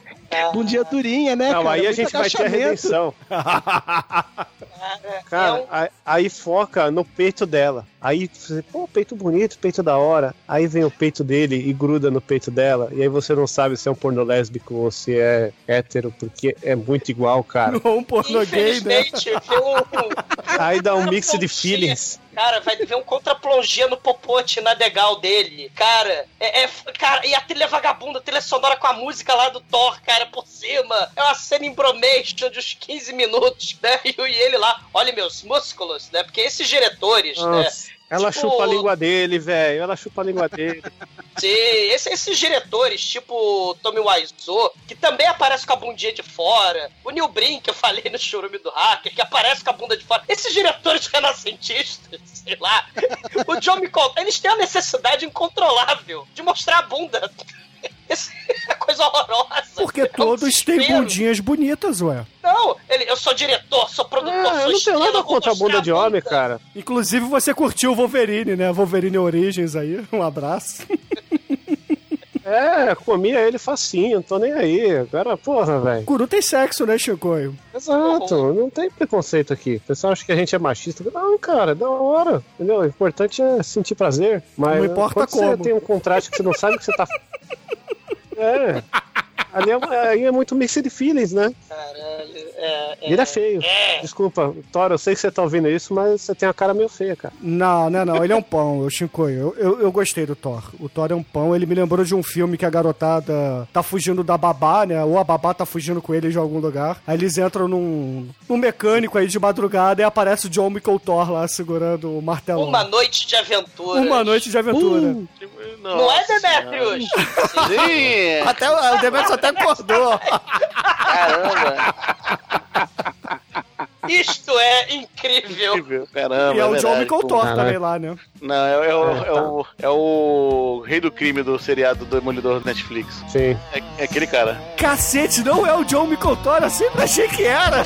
Bundinha durinha, né, Não, cara? aí a gente vai ter a redenção. É Cara, um- aí, aí foca no peito dela. Aí você, pô, peito bonito, peito da hora. Aí vem o peito dele e gruda no peito dela. E aí você não sabe se é um porno lésbico ou se é hétero, porque é muito igual, cara. Ou um pornô gay, né? Um, Aí dá um mix de feelings. Cara, vai ver um contraplongia no popote na degal dele. Cara, é, é- Cara, e a trilha vagabunda, a trilha sonora com a música lá do Thor, cara, por cima. É uma cena em bromation de uns 15 minutos, né? E, ele lá, olha meus músculos, né? Porque esses diretores, né? Ela Tipo- chupa a língua dele, velho. Ela chupa a língua dele. Sim, esse- esses diretores, tipo Tommy Wiseau, que também aparece com a bundinha de fora, o Neil Brink, que eu falei no churume do hacker, que aparece com a bunda de fora, esses diretores renascentistas, sei lá, o John Micol, eles têm a necessidade incontrolável de mostrar a bunda. É coisa horrorosa. Porque É um todos têm bundinhas bonitas, ué. Não, ele, eu sou diretor, sou produtor, Ah, sou eu não tenho estrela, nada contra a bunda de homem, cara. Inclusive você curtiu o Wolverine, né? Wolverine Origins aí. Um abraço. É, comia ele facinho, não tô nem aí. Agora, porra, velho. Curu tem sexo, né, Chicoio? Exato, não tem preconceito aqui. O pessoal acha que a gente é machista. Não, cara, é da hora. Entendeu? O importante é sentir prazer. Mas Não importa quando como. você tem um contraste que você não sabe o que você tá. É. Ali é, aí é muito mixed feelings, né? Caralho, é. Ele é feio. Desculpa, Thor, eu sei que você tá ouvindo isso, mas você tem a cara meio feia, cara. Não, não, não. Ele é um pão, eu Shinkoio. Eu, eu, eu gostei do Thor. O Thor é um pão. Ele me lembrou de um filme que a garotada tá fugindo da babá, né? Ou a babá tá fugindo com ele de algum lugar. Aí eles entram num, num mecânico aí de madrugada e aparece o John Michael Thor lá segurando o martelão. Uma noite de aventura. Uma noite de aventura. Uh, Não é, Demetrius? Sim! Até, o Demetrius até acordou. Caramba! Isto é incrível. Incrível, caramba. e é o John pô. Thor Caraca. também lá, né? Não, é, é o, é, o, é o rei do crime do seriado do Demolidor do Netflix. Sim. É, é aquele cara. Cacete, não é o John Michael Thor, eu sempre achei que era.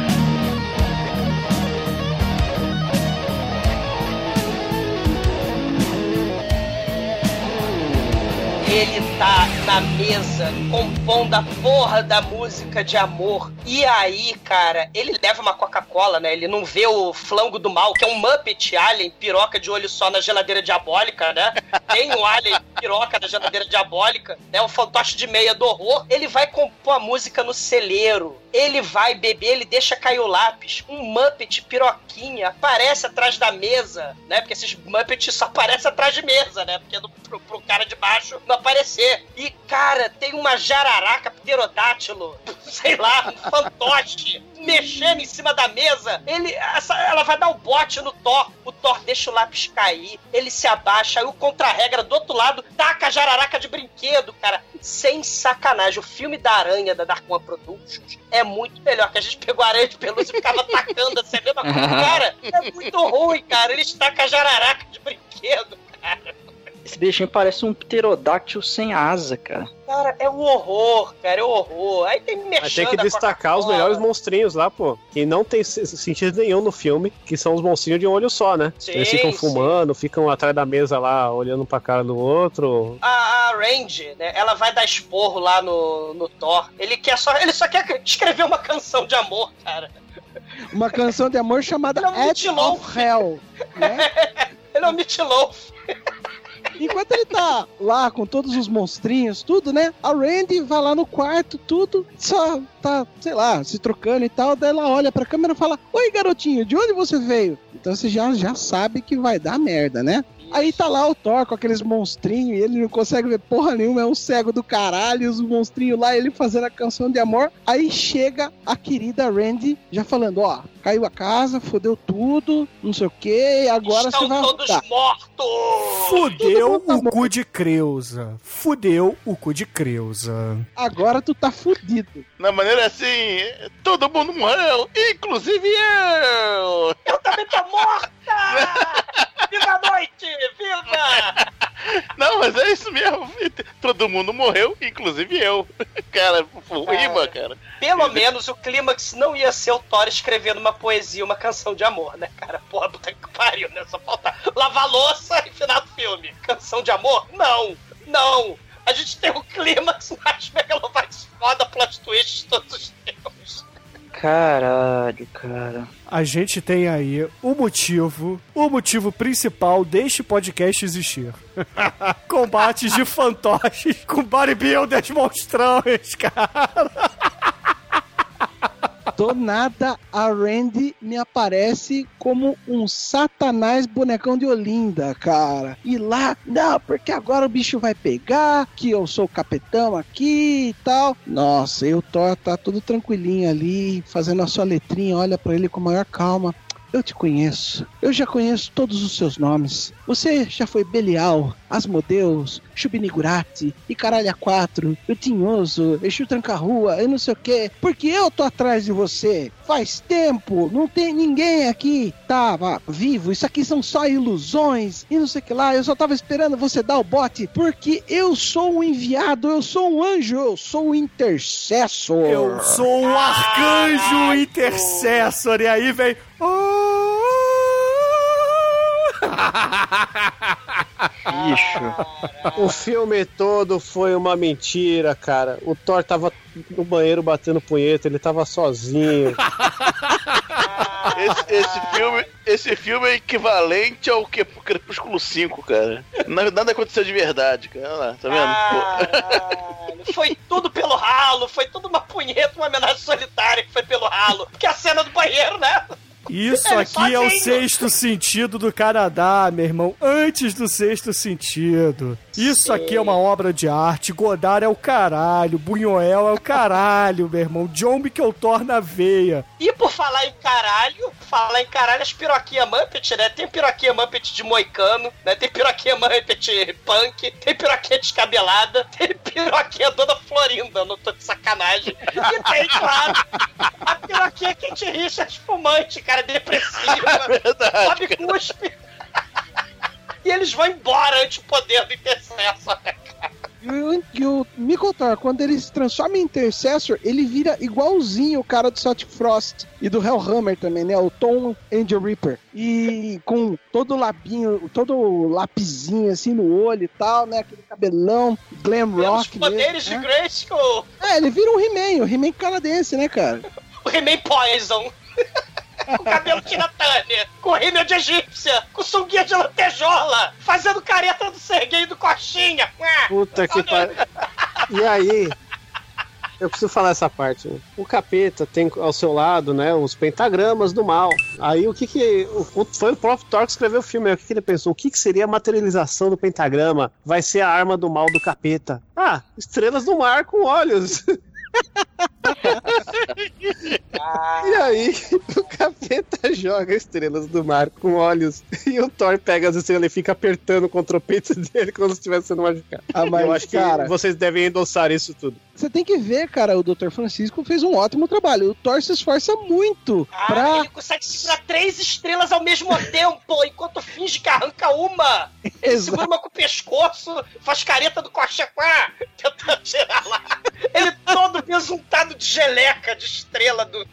Ele tá na mesa compondo a porra da música de amor. E aí, cara, ele leva uma Coca-Cola, né? Ele não vê o flango do mal, que é um Muppet Alien, piroca de olho só na geladeira diabólica, né? Tem um Alien piroca na geladeira diabólica, né? O fantoche de meia do horror. Ele vai compor a música no celeiro. Ele vai beber, ele deixa cair o lápis. Um Muppet piroquinha aparece atrás da mesa, né? Porque esses Muppets só aparecem atrás de mesa, né? Porque no, pro, pro cara de baixo não aparecer. E, cara, tem uma jararaca pterodátilo, sei lá, um fantoche, mexendo em cima da mesa. Ele, essa- ela vai dar o bote no Thor. O Thor deixa o lápis cair, ele se abaixa, aí o contra-regra do outro lado taca a jararaca de brinquedo, cara. Sem sacanagem. O filme da Aranha da Dark Productions é muito melhor, que a gente pegou a aranha de pelúcia e ficava atacando assim, a mesma coisa. Cara, é muito ruim, cara. Eles tacam a jararaca de brinquedo, cara. Esse bichinho parece um pterodáctilo sem asa, cara. Cara, é o horror, cara, é o horror. Aí tem mexendo Mas tem que destacar os melhores monstrinhos lá, pô. Que não tem sentido nenhum no filme, que são os monstrinhos de um olho só, né? Sim, Eles ficam sim. fumando, ficam atrás da mesa lá, olhando pra cara do outro. A, a Randy, né, ela vai dar esporro lá no, no Thor. Ele quer só, ele só quer escrever uma canção de amor, cara. uma canção de amor chamada é mutilão. of Hell. Né? Ele é um Meatloaf. Enquanto ele tá lá com todos os monstrinhos, tudo, né? A Randy vai lá no quarto, tudo, só tá, sei lá, se trocando e tal. Daí ela olha pra câmera e fala: Oi, garotinho, de onde você veio? Então você já, já sabe que vai dar merda, né? Aí tá lá o Thor com aqueles monstrinhos e ele não consegue ver porra nenhuma, é um cego do caralho, os monstrinhos lá, ele fazendo a canção de amor. Aí chega a querida Randy já falando: Ó, caiu a casa, fodeu tudo, não sei o que, agora Estão você vai todos voltar. mortos. Fudeu tá o cu de Creuza. Fudeu o cu de Creuza. Agora tu tá fudido. Na maneira assim, todo mundo morreu, inclusive eu! Eu também tô morta! Viva a noite! Viva! Não, mas é isso mesmo. Todo mundo morreu, inclusive eu. Cara, rima, cara. Pelo menos o clímax não ia ser o Thor escrevendo uma poesia, uma canção de amor, né, cara? Porra, puta que pariu, né? Só falta lavar louça e final do filme. Canção de amor? Não! Não! A gente tem o clímax mais megalovax foda plot twist de todos os tempos. Caralho, cara. A gente tem aí o motivo, o motivo principal deste podcast existir. Combates de fantoches com bodybuilders monstrões, cara. Do nada, a Randy me aparece como um satanás bonecão de Olinda, cara. E lá, não, porque agora o bicho vai pegar, que eu sou o capitão aqui e tal. Nossa, e o Thor tá tudo tranquilinho ali, fazendo a sua letrinha, olha pra ele com maior calma. Eu te conheço. Eu já conheço todos os seus nomes. Você já foi Belial, Asmodeus, Chubinigurati, e Caralho a Quatro, o Tinhoso, Exu Tranca-Rua, eu não sei o quê. Porque eu tô atrás de você. Faz tempo, não tem ninguém aqui. Tava vivo, isso aqui são só ilusões, e não sei o que lá. Eu só tava esperando você dar o bote, porque eu sou um enviado, eu sou um anjo, eu sou um intercessor. Eu sou um arcanjo intercessor. E aí vem. Bicho. O filme todo foi uma mentira, cara. O Thor tava no banheiro batendo punheta, ele tava sozinho. Esse, esse filme, esse filme é equivalente ao que Crepúsculo 5, cara. Nada, aconteceu de verdade, cara. Olha lá, tá vendo? Caralho, foi tudo pelo ralo, foi tudo uma punheta, uma homenagem solitária que foi pelo ralo. Porque a cena do banheiro, né? Isso Ele aqui é o sexto sentido do Canadá, meu irmão. Antes do sexto sentido. Isso Sim. aqui é uma obra de arte. Godard é o caralho. Buñuel é o caralho, meu irmão. John Micheltor na veia. E por falar em caralho, falar em caralho, as piroquinha Muppet, né? Tem piroquinha Muppet de moicano, né? Tem piroquinha Muppet punk, tem piroquinha descabelada, tem piroquinha Dona Florinda, não tô de sacanagem. E tem, claro, a piroquinha Kate Richards fumante, cara, depressiva, Verdade. sobe cuspe. E eles vão embora antes do poder do intercesso, né? E o, e o Mikotar, quando ele se transforma em Intercessor, ele vira igualzinho o cara do Celtic Frost e do Hellhammer também, né? O Tom Angel Reaper. E com todo o labinho, todo o lapizinho assim no olho e tal, né? Aquele cabelão, glam rock. poderes de mesmo, né? Grayskull, É, ele vira um He-Man, o He-Man canadense, né, cara? o He-Man Poison. Com cabelo tiratânia, com rímel de egípcia, com sunguinha de lantejola, fazendo careta do Serguei do Coxinha. Puta que pariu. E aí, eu preciso falar essa parte. né? O capeta tem ao seu lado, né, os pentagramas do mal. Aí o que que. o- o- foi o próprio Thor que escreveu o filme. aí O que, que ele pensou? O que, que seria a materialização do pentagrama? Vai ser a arma do mal do capeta. Ah, estrelas do mar com olhos. E aí, o capeta joga estrelas do mar com olhos. E o Thor pega as estrelas e fica apertando contra o peito dele como se estivesse sendo machucado. Ah, mas, Eu acho que cara- vocês devem endossar isso tudo. Você tem que ver, cara, o Dr. Francisco fez um ótimo trabalho. O Thor se esforça muito Ah, pra. ele consegue segurar três estrelas ao mesmo tempo, enquanto finge que arranca uma. Ele Exato. segura uma com o pescoço, faz careta do coxaquá, tentando tirar lá. Ele todo besuntado de geleca de estrela do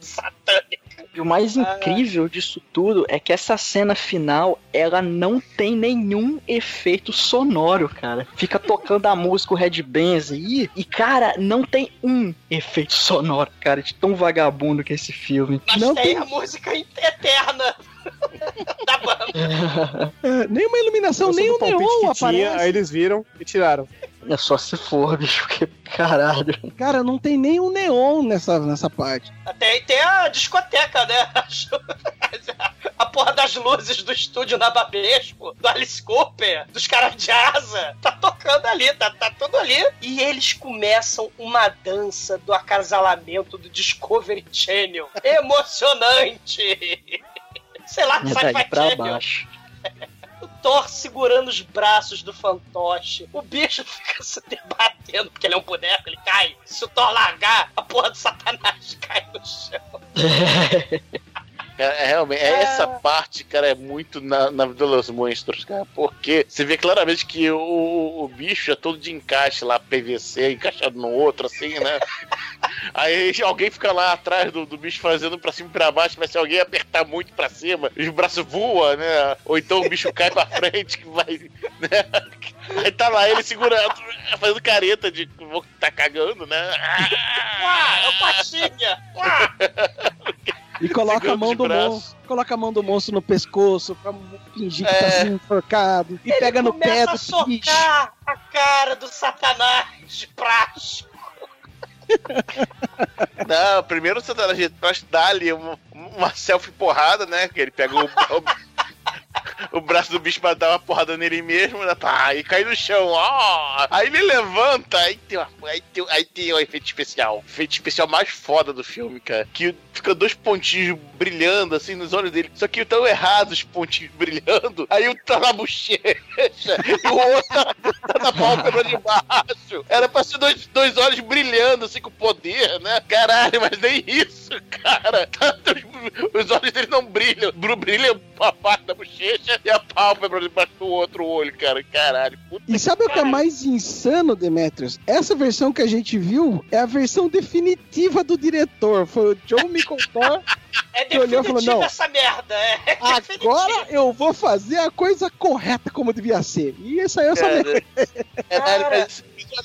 satânico. E o mais incrível disso tudo é que essa cena final, ela não tem nenhum efeito sonoro, cara. Fica tocando a música, o Red Benz aí, e, cara, não tem um efeito sonoro, cara, de tão vagabundo que é esse filme. Mas Não tem tem- a música eterna da banda. É, nem uma iluminação, nem um neon que tinha, aí aparece. eles viram e tiraram. É só se for, bicho, porque caralho. Cara, não tem nem um neon nessa, nessa parte. Até tem a discoteca, né? A porra das luzes do estúdio na Babesco, do Alice Cooper, dos caras de asa, tá tocando ali, tá, tá tudo ali. E eles começam uma dança do acasalamento do Discovery Channel. Emocionante! Sei lá, sai daí pra baixo. O Thor segurando os braços do fantoche. O bicho fica se debatendo, porque ele é um boneco, ele cai. Se o Thor largar, a porra do satanás cai no chão. Cara, é, realmente, é, essa parte, cara, é muito na, na vida dos monstros, cara. Porque você vê claramente que o, o bicho é todo de encaixe lá, PVC, encaixado no outro, assim, né? Aí alguém fica lá atrás do, do bicho fazendo pra cima e pra baixo, mas se alguém apertar muito pra cima, os braços voam, né? Ou então o bicho cai pra frente, que vai. Né? Aí tá lá ele segurando, fazendo careta de que vou tá cagando, né? Uá, é o Patinha! Uá! E coloca a mão do monstro. Coloca a mão do monstro no pescoço pra fingir que É. tá sendo enforcado. E Ele pega no pé do a bicho. socar a cara do satanás de praxe. Não, primeiro o Satanás de trás dá ali uma, uma selfie porrada, né? Que ele pega o, o, o braço do bicho pra dar uma porrada nele mesmo, né? Pá, e cai no chão, ó. Aí ele levanta, aí tem, uma, aí, tem, aí tem o efeito especial. O efeito especial mais foda do filme, cara. Que fica dois pontinhos brilhando assim nos olhos dele. Só que estão errados os pontinhos brilhando. Aí um tá na bochecha e o outro tá, tá na pálpebra de baixo. Era pra ser dois, dois olhos brilhando assim com poder, né? Caralho, mas nem isso, cara. Os, os olhos dele não brilham. Brilha a parte da bochecha e a pálpebra debaixo do outro olho, cara. Caralho, puta E sabe o que é mais insano, Demetrius? Essa versão que a gente viu é a versão definitiva do diretor. Foi o John. É Que olhou e falou, não. essa merda. É. Agora eu vou fazer a coisa correta como devia ser. E isso aí eu sabia. Caralho, Cara. mas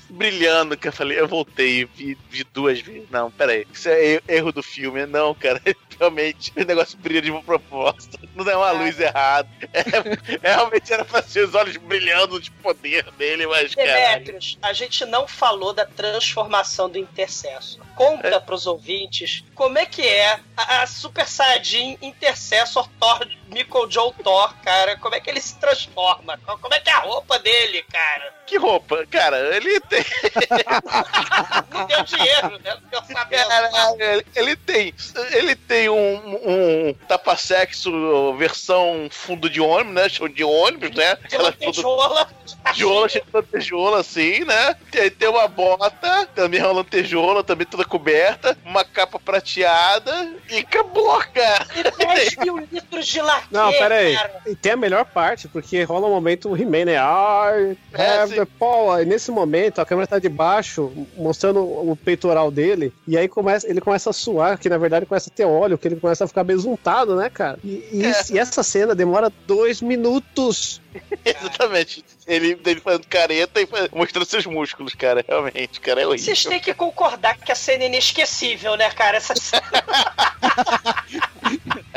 brilhando, que eu falei, eu voltei, vi, vi duas vezes. Não, peraí, isso é er- erro do filme. Não, cara, realmente, o negócio brilha de uma proposta. Não é uma luz errada. É, realmente era pra ser os olhos brilhando de poder dele, mas, cara. Demetrius, a gente não falou da transformação do Intercessor. Conta pros ouvintes como é que é a, a Super Saiyajin Intercessor Thor, Michael Joe Thor, cara. Como é que ele se transforma? Como é que é a roupa dele, cara? Que roupa? Cara, ele tem. Não deu dinheiro, né? Não deu sabendo. Caralho, ele- tem. Ele tem um, um tapa-sexo versão fundo de ônibus, né? Show de ônibus, né? Aquela lantejola. Lantejola, cheia de lantejola, assim, né? Tem, tem uma bota, também é uma lantejola, também toda coberta, uma capa prateada e acabou, cara. 10 mil litros de Não, pera aí. cara. E tem a melhor parte, porque rola um momento o He-Man, né? I É, have sim. the power. E nesse momento, a câmera tá de baixo, mostrando o peitoral dele. E aí começa, ele começa a suar, que na verdade começa a ter óleo, que ele começa a ficar besuntado, né, cara? E, e É. e essa cena demora dois minutos. Exatamente. Ele, ele fazendo careta e mostrando seus músculos, cara. Realmente, cara, é horrível. Vocês têm que concordar que a cena é inesquecível, né, cara? Essa cena.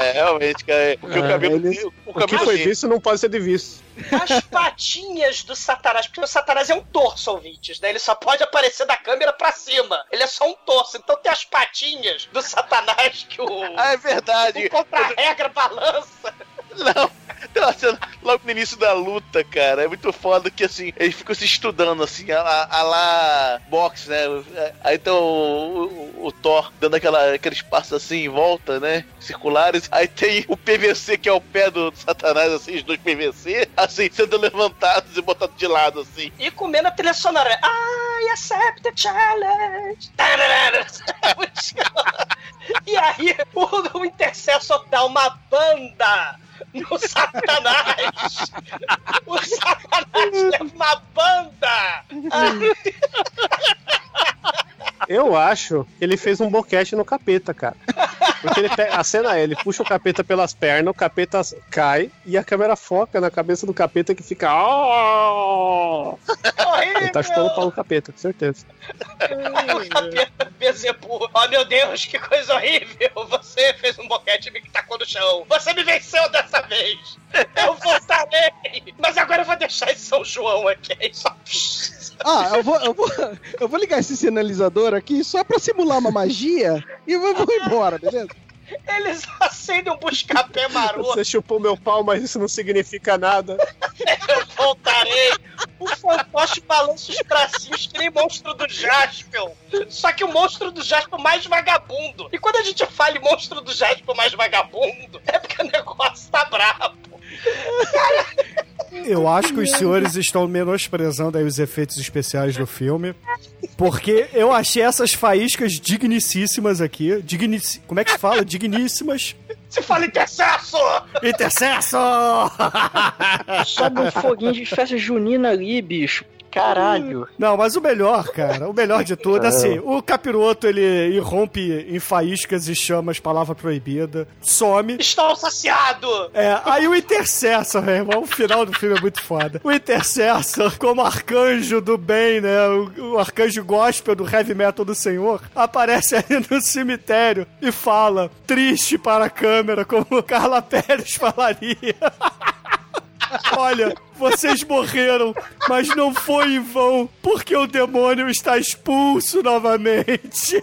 É, realmente, cara. Porque o cabelo. ele- o O que cabelo foi visto não pode ser de visto. As patinhas do Satanás, porque o Satanás é um torso, ouvintes, né? Ele só pode aparecer da câmera pra cima. Ele é só um torso. Então tem as patinhas do Satanás que o. Ah, é verdade. o contra-regra balança. Não, tem uma cena logo no início da luta, cara. É muito foda que assim, eles ficam se estudando assim, a, lá- a lá boxe, né? Aí então o, o- o Thor dando aquela, aquele espaço assim em volta, né? Circulares. Aí tem o PVC que é o pé do Satanás, assim, os dois PVC, assim, sendo levantados e botados de lado, assim. E comendo a trilha sonora. I accept the challenge. Tararara. e aí o, o dá uma banda no Satanás. O Satanás leva uma banda. Eu acho que ele fez um boquete no capeta, cara. Porque ele pega, a cena é, ele puxa o capeta pelas pernas, o capeta cai e a câmera foca na cabeça do capeta que fica. Horrível. Ele tá chutando o pau no capeta, com certeza. O capeta. Oh meu Deus, que coisa horrível! Você fez um boquete e me tacou no chão. Você me venceu dessa vez! Eu voltarei! Mas agora eu vou deixar esse São João aqui. Só... Ah, eu vou, eu vou, eu vou ligar esse sinalizador aqui só pra simular uma magia e eu vou embora, beleza? Eles acendem um buscapé maroto. Você chupou meu pau, mas isso não significa nada. Eu voltarei. O fantoche balança os bracinhos que nem monstro do Jaspion. Só que o monstro do Jaspion mais vagabundo. E quando a gente fala em monstro do Jaspion mais vagabundo, é porque o negócio tá brabo. Eu acho que os senhores estão menosprezando aí os efeitos especiais do filme. Porque eu achei essas faíscas digníssimas aqui. Dignici... Como é que se fala? Digníssimas. Se fala intercesso! Intercesso! Sobe um foguinho de festa junina ali, bicho. Caralho. Não, mas o melhor, cara, o melhor de tudo, assim, o capiroto ele irrompe em faíscas e chamas, palavra proibida, some. Estou saciado! É, aí o Intercessor, meu irmão, o final do filme é muito foda. O Intercessor, como arcanjo do bem, né? O, o arcanjo gospel do heavy metal do Senhor, aparece ali no cemitério e fala, triste para a câmera, como Carla Pérez falaria. Olha, vocês morreram, mas não foi em vão, porque o demônio está expulso novamente.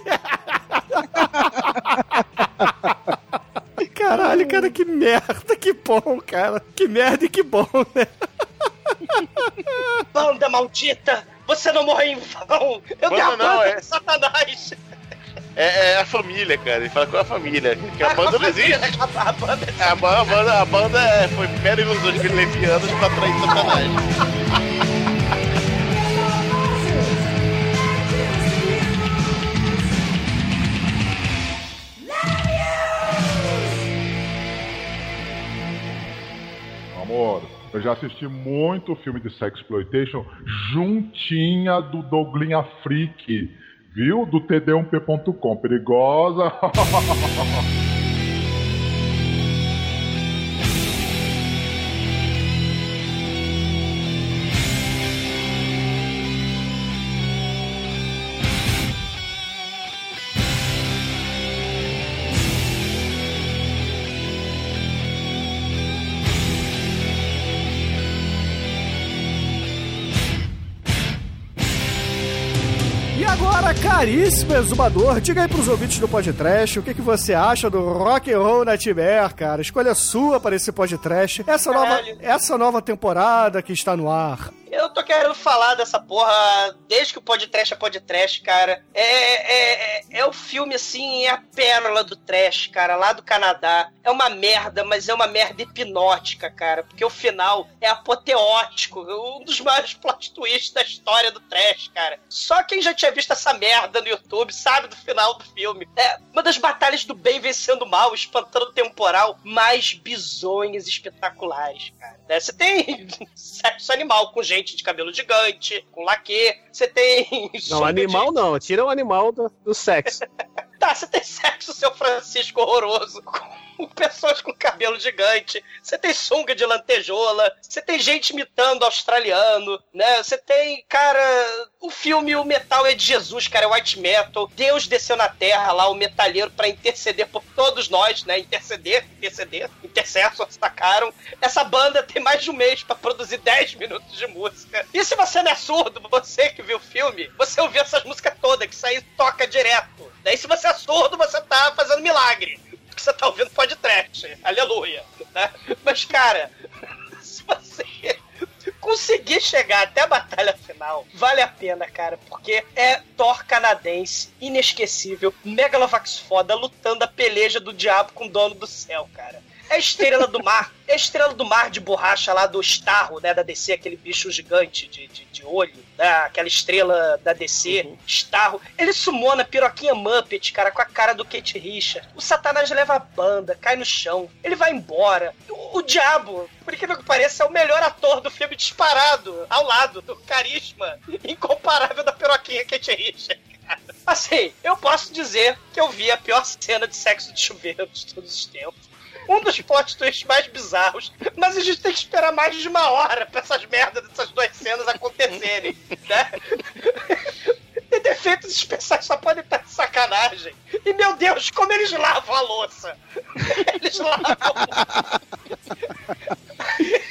Caralho, cara, que merda, que bom, cara. Que merda e que bom, né? Banda maldita! Você não morreu em vão! Eu Banda não, banda é. Satanás! É, é a família, cara. Ele fala com a família. Que a banda não existe. A banda é A ba- a banda, a banda é, foi mera ilusão de levianos pra atrair Satanás. Amor, eu já assisti muito filme de sexploitation juntinha do Douglinha Freak, viu? Do td1p.com. Perigosa. caríssimo exumador, diga aí pros ouvintes do podcast o que, que você acha do Rock and Roll Nightmare, cara. Escolha sua para esse podcast. Essa nova, essa nova temporada que está no ar. Eu tô querendo falar dessa porra desde que o podcast é podcast, cara. É, é, é, é o filme, assim, é a pérola do trash, cara, lá do Canadá. É uma merda, mas é uma merda hipnótica, cara. Porque o final é apoteótico. Um dos maiores plot twists da história do trash, cara. Só quem já tinha visto essa merda no YouTube sabe do final do filme. É uma das batalhas do bem vencendo o mal, espantando o temporal mais bizonhas espetaculares, cara. Né? Você tem sexo animal com gente de cabelo gigante, com laque. Você tem. Não, animal de- não. Tira o animal do, do sexo. Tá, você tem sexo, seu Francisco horroroso, com pessoas com cabelo gigante, você tem sunga de lantejola, você tem gente imitando australiano, né? Você tem, cara, o filme O Metal é de Jesus, cara, é white metal. Deus desceu na terra lá, o metalheiro, pra interceder por todos nós, né? Interceder, interceder, intercessor, sacaram. Essa banda tem mais de um mês pra produzir 10 minutos de música. E se você não é surdo, você que viu o filme, você ouviu essas músicas todas, que isso aí toca direto. Daí se você é surdo, você tá fazendo milagre. Porque você tá ouvindo podcast. Aleluia. Né? Mas, cara, se você conseguir chegar até a batalha final, vale a pena, cara, porque é Thor canadense, inesquecível, Megalovax foda, lutando a peleja do diabo com o dono do céu, cara. É a estrela do mar, é a estrela do mar de borracha lá do Starro, né, da DC, aquele bicho gigante de, de, de olho, né, aquela estrela da DC, Starro. Ele sumona piroquinha Muppet, cara, com a cara do Kate Richard. O Satanás leva a banda, cai no chão, ele vai embora. O, o diabo, por incrível que pareça, é o melhor ator do filme disparado, ao lado do carisma incomparável da piroquinha Kate Richard. cara. Assim, eu posso dizer que eu vi a pior cena de sexo de chuveiro de todos os tempos. Um dos plot twists mais bizarros, mas a gente tem que esperar mais de uma hora pra essas merdas dessas duas cenas acontecerem, né? E defeitos especiais só podem estar de sacanagem. E meu Deus, como eles lavam a louça! Eles lavam.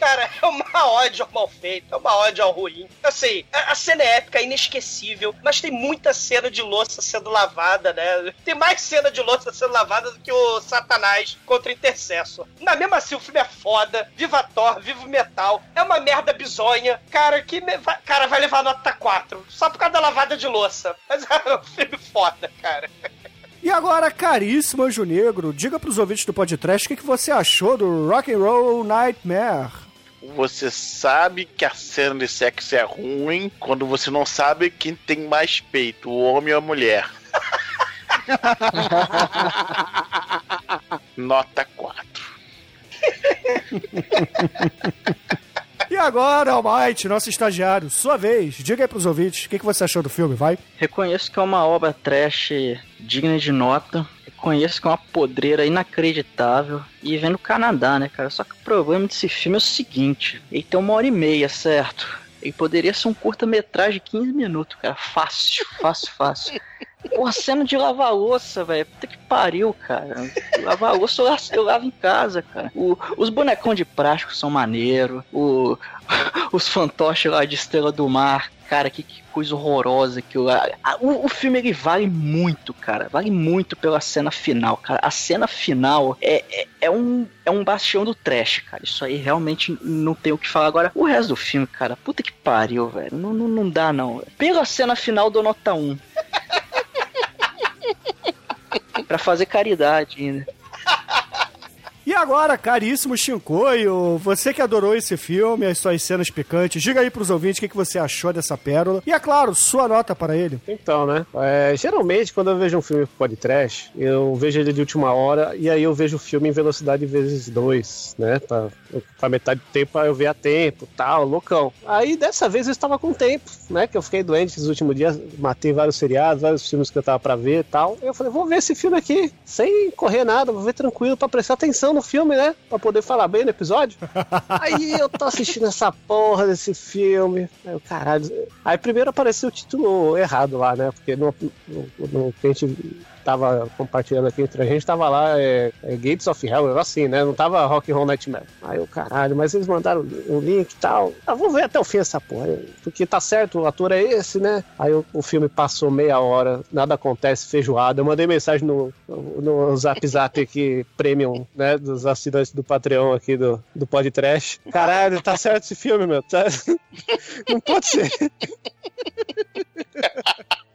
Cara, é uma ódio mal feito, é uma ódio ao ruim. Assim, a, a cena é épica, é inesquecível, mas tem muita cena de louça sendo lavada, né? Tem mais cena de louça sendo lavada do que o Satanás contra o Intercessor. Na mesma assim, o filme é foda, viva Thor, viva o metal, é uma merda bizonha. Cara, que me- cara, vai levar nota 4, só por causa da lavada de louça. Mas é um filme foda, cara. E agora, caríssimo Anjo Negro, diga pros ouvintes do podcast o que, que você achou do Rock and Roll Nightmare. Você sabe que a cena de sexo é ruim quando você não sabe quem tem mais peito, o homem ou a mulher. Nota 4. E agora, Almighty, nosso estagiário, sua vez, diga aí pros ouvintes o que, que você achou do filme, vai? Reconheço que é uma obra trash digna de nota. Reconheço que é uma podreira inacreditável. E vem do Canadá, né, cara? Só que o problema desse filme é o seguinte: ele tem uma hora e meia, certo? Ele poderia ser um curta-metragem de 15 minutos, cara. Fácil, fácil, fácil. Porra, cena de lavar louça, velho. Puta que pariu, cara. Lavar louça eu lavo, eu lavo em casa, cara. O- os bonecão de plástico são maneiro. O, os fantoches lá de Estrela do Mar. Cara, que, que coisa horrorosa que o, o filme ele vale muito, cara. Vale muito pela cena final, cara. A cena final é, é, é um, é um bastião do trash, cara. Isso aí realmente não tem o que falar. Agora, o resto do filme, cara, puta que pariu, velho. Não, não, não dá, não. Pela cena final, dou nota 1. pra fazer caridade ainda. E agora, caríssimo Shinkoio, você que adorou esse filme, as suas cenas picantes, diga aí pros ouvintes o que, que você achou dessa pérola. E é claro, sua nota para ele. Então, né? é, geralmente, quando eu vejo um filme podcast, eu vejo ele de última hora e aí eu vejo o filme em velocidade vezes dois, né? Pra, pra metade do tempo eu ver a tempo, tal, loucão. Aí dessa vez eu estava com tempo, né? Que eu fiquei doente esses últimos dias, matei vários seriados, vários filmes que eu tava pra ver e tal. Eu falei, vou ver esse filme aqui, sem correr nada, vou ver tranquilo pra prestar atenção no filme, né? Pra poder falar bem no episódio. Aí eu tô assistindo essa porra desse filme. Aí eu, caralho. Aí primeiro apareceu o título errado lá, né? Porque no, no, no que a gente tava compartilhando aqui entre a gente, tava lá, é, é Gates of Hell, assim, né? Não tava Rock and Roll Nightmare. Aí eu, caralho, mas eles mandaram o link e tal. Ah, vou ver até o fim essa porra. Porque tá certo, o ator é esse, né? Aí o, o filme passou meia hora, nada acontece, feijoada. Eu mandei mensagem no, no, no Zap Zap aqui, Premium, né? Dos assinantes do Patreon aqui do, do Podcast. Caralho, tá certo esse filme, meu. Tá... Não pode ser.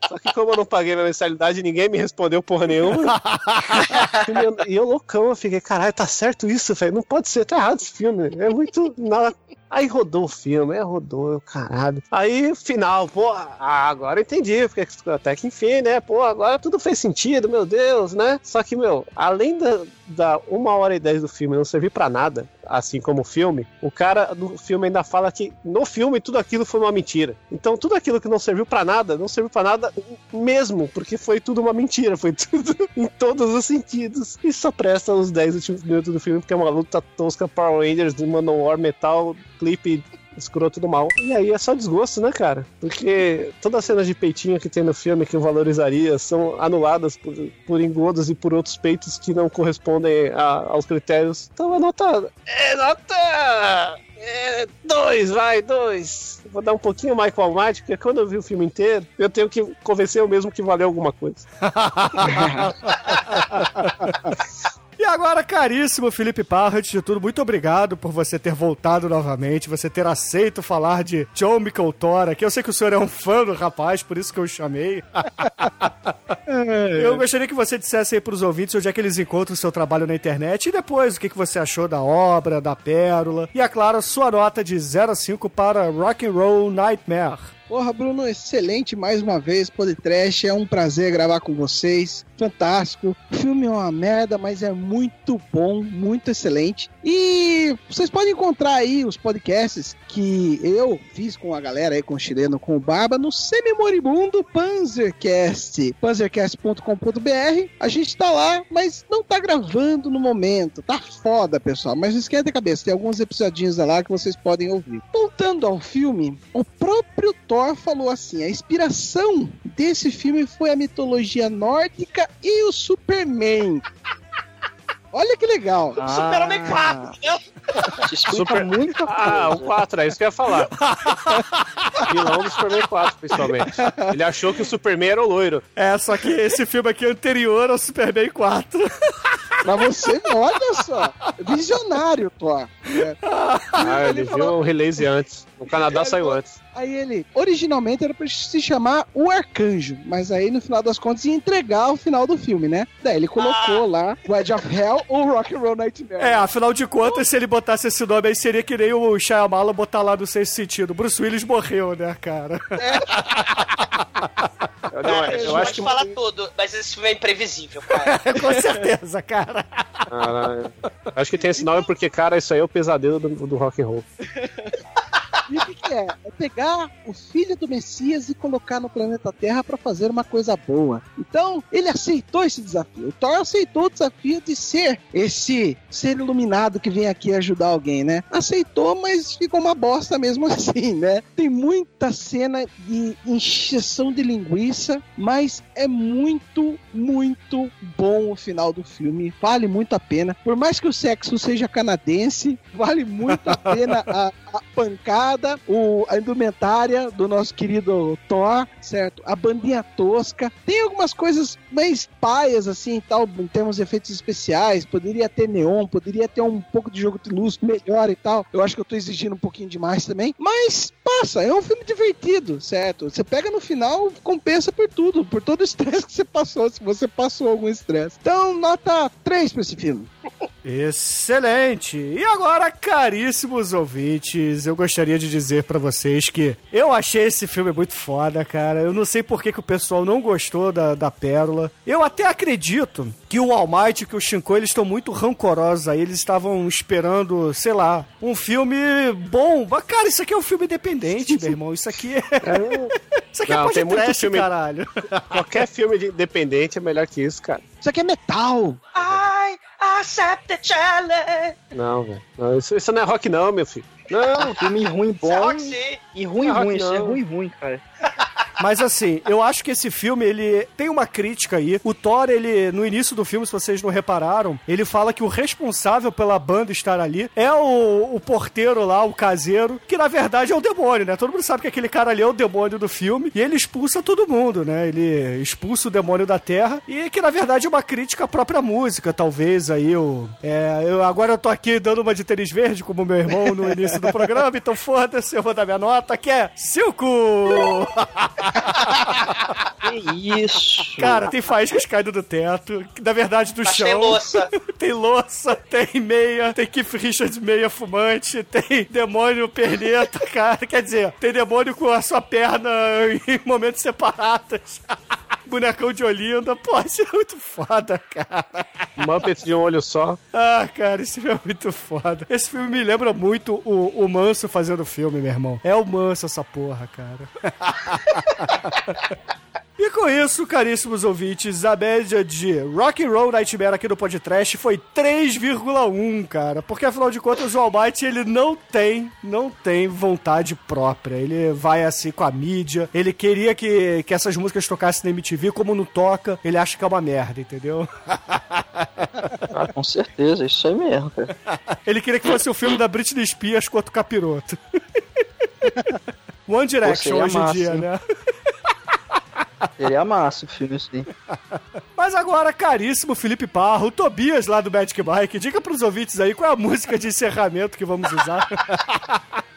Só que como eu não paguei minha mensalidade, ninguém me respondeu porra nenhuma. e eu loucão, eu fiquei, caralho, tá certo isso, velho? Não pode ser, tá errado esse filme. É muito. Nada... Aí rodou o filme, aí rodou, caralho. Aí, final, pô, ah, agora entendi, porque até que enfim, né? Pô, agora tudo fez sentido, meu Deus, né? Só que, meu, além da, da uma hora e dez do filme não servir pra nada, assim como o filme, o cara do filme ainda fala que no filme tudo aquilo foi uma mentira. Então tudo aquilo que não serviu pra nada, não serviu pra nada mesmo, porque foi tudo uma mentira, foi tudo em todos os sentidos. E só presta os 10 últimos minutos do filme, porque é uma luta tosca Power Rangers de Manowar Metal, clipe escroto do mal. E aí é só desgosto, né, cara? Porque todas as cenas de peitinho que tem no filme que eu valorizaria são anuladas por, por engodos e por outros peitos que não correspondem a- aos critérios. Então a nota. É nota! É, dois, vai, dois. Vou dar um pouquinho mais com o Almighty, porque quando eu vi o filme inteiro, eu tenho que convencer eu mesmo que valeu alguma coisa. E agora, caríssimo Felipe Parra, antes de tudo, muito obrigado por você ter voltado novamente, você ter aceito falar de John Micoltora, que eu sei que o senhor é um fã do rapaz, por isso que eu o chamei. eu gostaria que você dissesse aí pros ouvintes onde é que eles encontram o seu trabalho na internet e depois o que, que você achou da obra, da pérola e, é claro, sua nota de 0 a 5 para Rock and Roll Nightmare. Porra, Bruno, excelente mais uma vez, Podcast. É um prazer gravar com vocês. Fantástico. O filme é uma merda, mas é muito bom, muito excelente. E vocês podem encontrar aí os podcasts que eu fiz com a galera aí, com o chileno, com o Barba, no semi-moribundo Panzercast. Panzercast.com.br. A gente tá lá, mas não tá gravando no momento. Tá foda, pessoal. Mas não esquenta a cabeça, tem alguns episodinhos lá que vocês podem ouvir. Voltando ao filme, o próprio Thor falou assim: a inspiração desse filme foi a mitologia nórdica e o Superman. Olha que legal. O Superman 4, entendeu? Muita coisa. Ah, o 4, é isso que eu ia falar. Vilão do Superman 4, principalmente. Ele achou que o Superman era o loiro. É, só que esse filme aqui é anterior ao Superman 4. Mas você, olha só, visionário, Thor. É. Ah, ele viu o release antes. No Canadá saiu antes. Aí ele, originalmente era pra se chamar O Arcanjo, mas aí no final das contas ia entregar o final do filme, né? Daí ele colocou lá o Edge of Hell ou Rock and Roll Nightmare. É, afinal de contas, se ele botasse esse nome aí, seria que nem o Shyamala botar lá no sexto sentido. Bruce Willis morreu, né, cara? Eu, não, A gente eu pode acho que. falar tudo, mas esse filme é imprevisível, cara. Com certeza, cara. Caralho. Acho que tem esse nome porque, cara, isso aí é o pesadelo do, do rock and roll. É? É pegar o filho do Messias e colocar no planeta Terra pra fazer uma coisa boa. Então, ele aceitou esse desafio. O Thor aceitou o desafio de ser esse ser iluminado que vem aqui ajudar alguém, né? Aceitou, mas ficou uma bosta mesmo assim, né? Tem muita cena de encheção de linguiça, mas é muito, muito bom o final do filme. Vale muito a pena. Por mais que o sexo seja canadense, vale muito a pena a, a pancada, o, a indumentária do nosso querido Thor, certo? A bandinha tosca. Tem algumas coisas mais paias, assim, tal, em termos de efeitos especiais. Poderia ter neon, poderia ter um pouco de jogo de luz melhor e tal. Eu acho que eu tô exigindo um pouquinho demais também. Mas passa, é um filme divertido, certo? Você pega no final, compensa por tudo, por todo o estresse que você passou, se você passou algum estresse. Então, nota 3 pra esse filme. Excelente! E agora, caríssimos ouvintes, eu gostaria de dizer pra vocês que eu achei esse filme muito foda, cara. Eu não sei por que, que o pessoal não gostou da, da Pérola. Eu até acredito que o All Might e que o Shinko, eles estão muito rancorosos aí. Eles estavam esperando, sei lá, um filme bom. Mas, cara, isso aqui é um filme independente, meu irmão. Isso aqui é... Isso aqui Não, é tem muito podcast, filme- caralho. Qualquer filme de independente é melhor que isso, cara. Isso aqui é metal. I accept the challenge. Não, velho. Não, Isso, isso não é rock, não, meu filho. Não. Filme ruim Isso é bom rock sim. e ruim é ruim. rock, Isso é ruim ruim, cara. Mas assim, eu acho que esse filme, ele tem uma crítica aí. O Thor, ele, no início do filme, se vocês não repararam, ele fala que o responsável pela banda estar ali é o, o porteiro lá, o caseiro, que na verdade é o demônio, né? Todo mundo sabe que aquele cara ali é o demônio do filme e ele expulsa todo mundo, né? Ele expulsa o demônio da Terra e que na verdade é uma crítica à própria música, talvez aí o... É, eu, agora eu tô aqui dando uma de tênis verde, como meu irmão no início do programa, então foda-se, eu vou dar minha nota, que é cinco! Que isso? Cara, tem faíscas caindo do teto, que, na verdade do Mas chão. tem louça. tem louça, tem meia, tem Keith Richards meia fumante, tem demônio perneta, cara. Quer dizer, tem demônio com a sua perna em momentos separados. Bonecão de Olinda. Pô, isso é muito foda, cara. Muppets de um olho só. Ah, cara, esse filme é muito foda. Esse filme me lembra muito o, o Manso fazendo filme, meu irmão. É o Manso essa porra, cara. Com isso, caríssimos ouvintes, a média de Rock and Roll Nightmare aqui no podcast foi 3,1, cara. Porque afinal de contas o Almighty ele não tem, não tem vontade própria. Ele vai assim com a mídia. Ele queria que, que essas músicas tocassem na MTV, como não toca, ele acha que é uma merda, entendeu? Ah, com certeza, isso aí mesmo, cara. Ele queria que fosse o filme da Britney Spears contra o capiroto. One Direction hoje em dia, né? Seria massa o filme assim. Mas agora, caríssimo Felipe Parro, o Tobias lá do Magic Mike, diga pros ouvintes aí qual é a música de encerramento que vamos usar.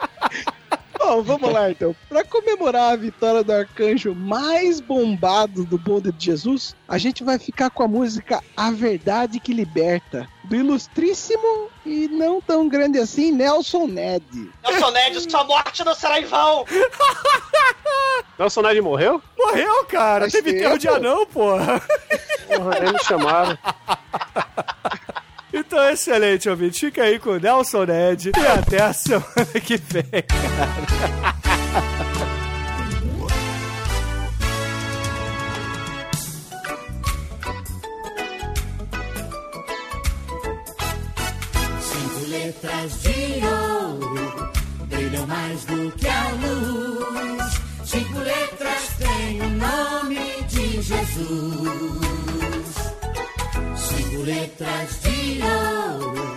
Bom, vamos lá então. Pra comemorar a vitória do arcanjo mais bombado do bonde de Jesus, a gente vai ficar com a música A Verdade que Liberta, do ilustríssimo e não tão grande assim Nelson Ned. Nelson Ned, sua morte não será em vão. Nelson Ned morreu? Morreu, cara. Faz Teve enterro de tempo. anão, porra. Porra, nem me chamaram. Então, excelente, ouvinte. Fica aí com o Nelson Ned. E até a semana que vem. Cinco letras de ouro brilham mais do que a luz. Cinco letras têm o nome de Jesus. Letras de ouro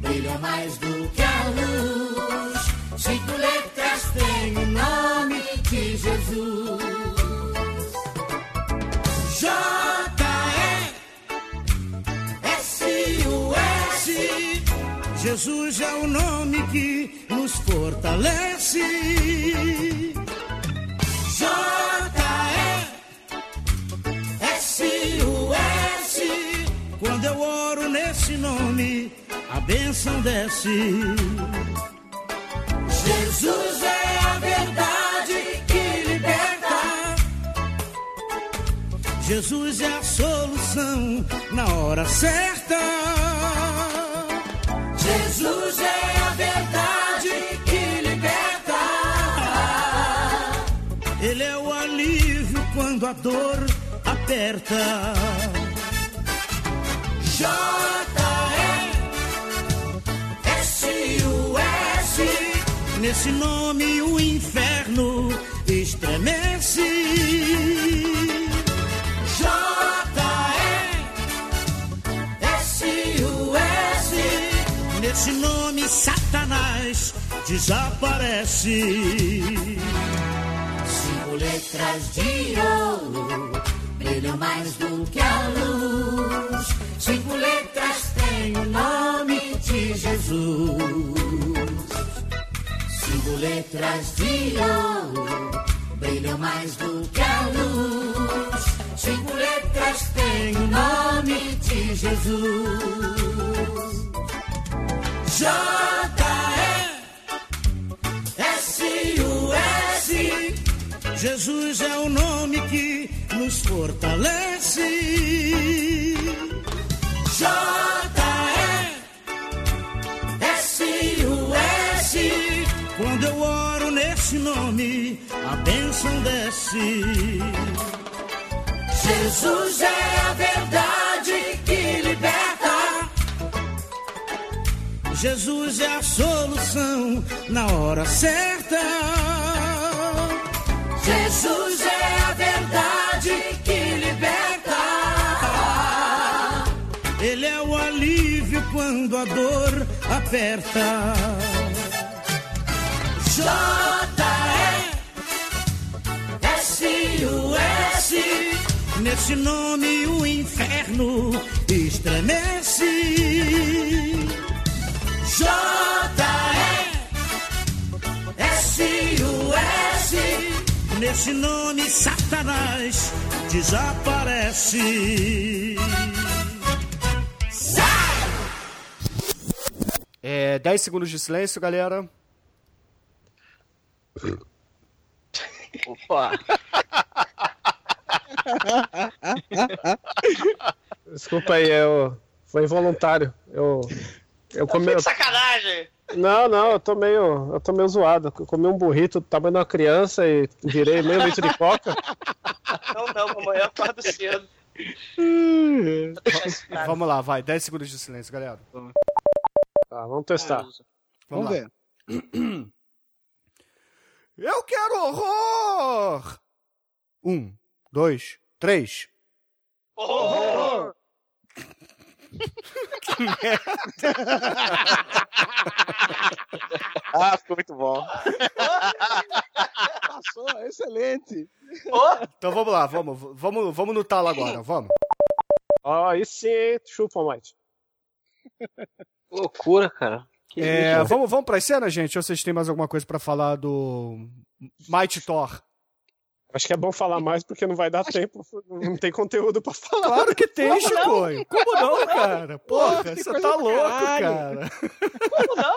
brilham mais do que a luz. Cinco letras têm o nome de Jesus. J-E S-U-S. Jesus é o nome que nos fortalece. J-E-S-U-S. Quando eu oro nesse nome, a bênção desce. Jesus é a verdade que liberta. Jesus é a solução na hora certa. Jesus é a verdade que liberta. Ele é o alívio quando a dor aperta. J-E-S-U-S. Nesse nome o inferno estremece. J-E-S-U-S. Nesse nome Satanás desaparece. Cinco letras de ouro brilham mais do que a luz. Cinco letras têm o nome de Jesus. Cinco letras de ouro brilham mais do que a luz. Cinco letras têm o nome de Jesus. J-E-S-U-S. Jesus é o nome que nos fortalece. J-E-S-U-S. Quando eu oro nesse nome, a bênção desce. Jesus é a verdade que liberta. Jesus é a solução na hora certa. Jesus é a verdade que liberta. Ele é o alívio quando a dor aperta. J-E-S-U-S. Nesse nome o inferno estremece. J-E-S-U-S. Nesse nome Satanás desaparece. É, 10 segundos de silêncio, galera. Opa. Desculpa aí, eu... foi involuntário. Eu, eu comi. Foi de sacanagem. Não, não, eu tô meio. Eu tô meio zoado. Eu comi um burrito do tamanho de uma criança e virei meio litro de coca. Não, não, amanhã eu acordo cedo. Vamos lá, vai. 10 segundos de silêncio, galera. Tá, vamos testar. Vamos, Vamos lá. ver. Eu quero horror! Um, dois, três. Horror! Que merda! Ah, ficou muito bom. Passou, excelente. Então vamos lá, vamos, vamos, vamos no talo agora, vamos. Ó, aí sim, chupa, Mike. Loucura, cara. É, vamos, vamos pras cenas, gente? Ou vocês têm mais alguma coisa pra falar do Mighty Thor? Acho que é bom falar mais porque não vai dar tempo. Não tem conteúdo pra falar. Claro que tem, Como? Chicoio. Como não, cara? Porra, você tá louco, caralho. cara. Como não?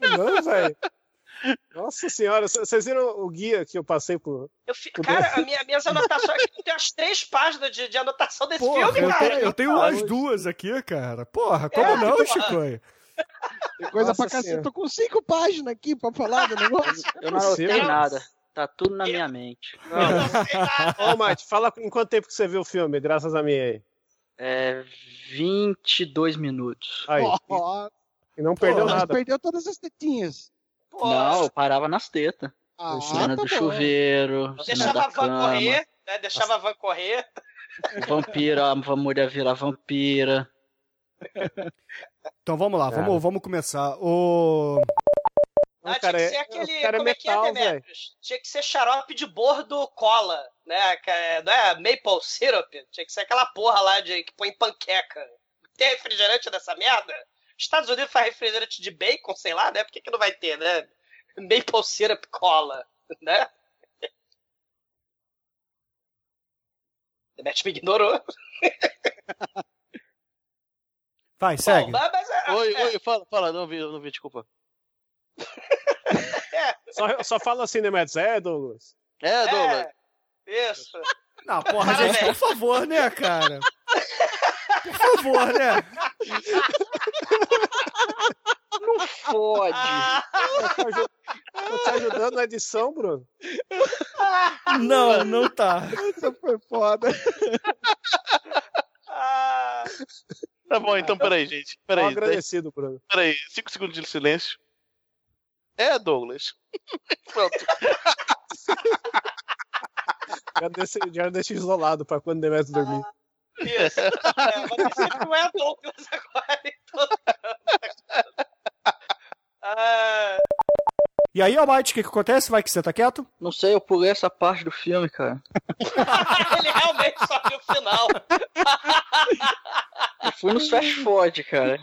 Não, velho. Nossa senhora, vocês viram o guia que eu passei por. Eu fi- Cara, a minha, minhas anotações aqui tem umas três páginas de, de anotação desse Porra, filme, eu cara. tenho, eu tenho umas duas aqui, cara. Porra, como não, Chicoio? Tem coisa Nossa pra cacete. Tô com cinco páginas aqui pra falar do negócio. Eu não possível. nada. Tá tudo na minha mente. Eu sei nada. Ô, Mate, fala em quanto tempo que você viu o filme, graças a mim aí. É 22 minutos. Aí. Ó, E não perdeu mas nada. perdeu todas as tetinhas. Pô, Não, eu parava nas tetas. Ah, cena tá do bom. chuveiro, cena deixava da a van correr, né? Deixava a van correr. vampira, a mulher virar vampira. Então vamos lá, Cara. vamos, vamos começar. O... Ah, cara, tinha que ser é- aquele. o cara é como é que metal, é, Demetrius? Tinha que ser xarope de bordo cola, né? É- Não é maple syrup? Tinha que ser aquela porra lá de, que põe em panqueca. Tem refrigerante dessa merda? Estados Unidos faz refrigerante de bacon, sei lá, né? Por que, que não vai ter, né? Maple syrup cola, né? Demetrius me ignorou. Vai, segue. Bom, mas, mas é- Oi, é- oi, fala, fala, não vi, não vi, desculpa. Só, só fala assim, né, Mads? É, Douglas? É, Douglas. É, isso. Não, porra, gente, por favor, né, cara? Por favor, né? Fode. Tô te tô te ajudando na edição, Bruno. Não, não tá. Essa foi foda. Ah, Tá bom, então peraí, gente. Tô Peraí, dez- agradecido, Bruno. peraí. Cinco segundos de silêncio. É, Douglas. Pronto. Já deixei, já deixei isolado pra quando Demetrio dormir. isso. É, não é Douglas agora, então. Ah, E aí, Mike, o que, que acontece? Vai que você tá quieto? Não sei, eu pulei essa parte do filme, cara. ele realmente só viu o final. Eu fui nos fast forward, cara.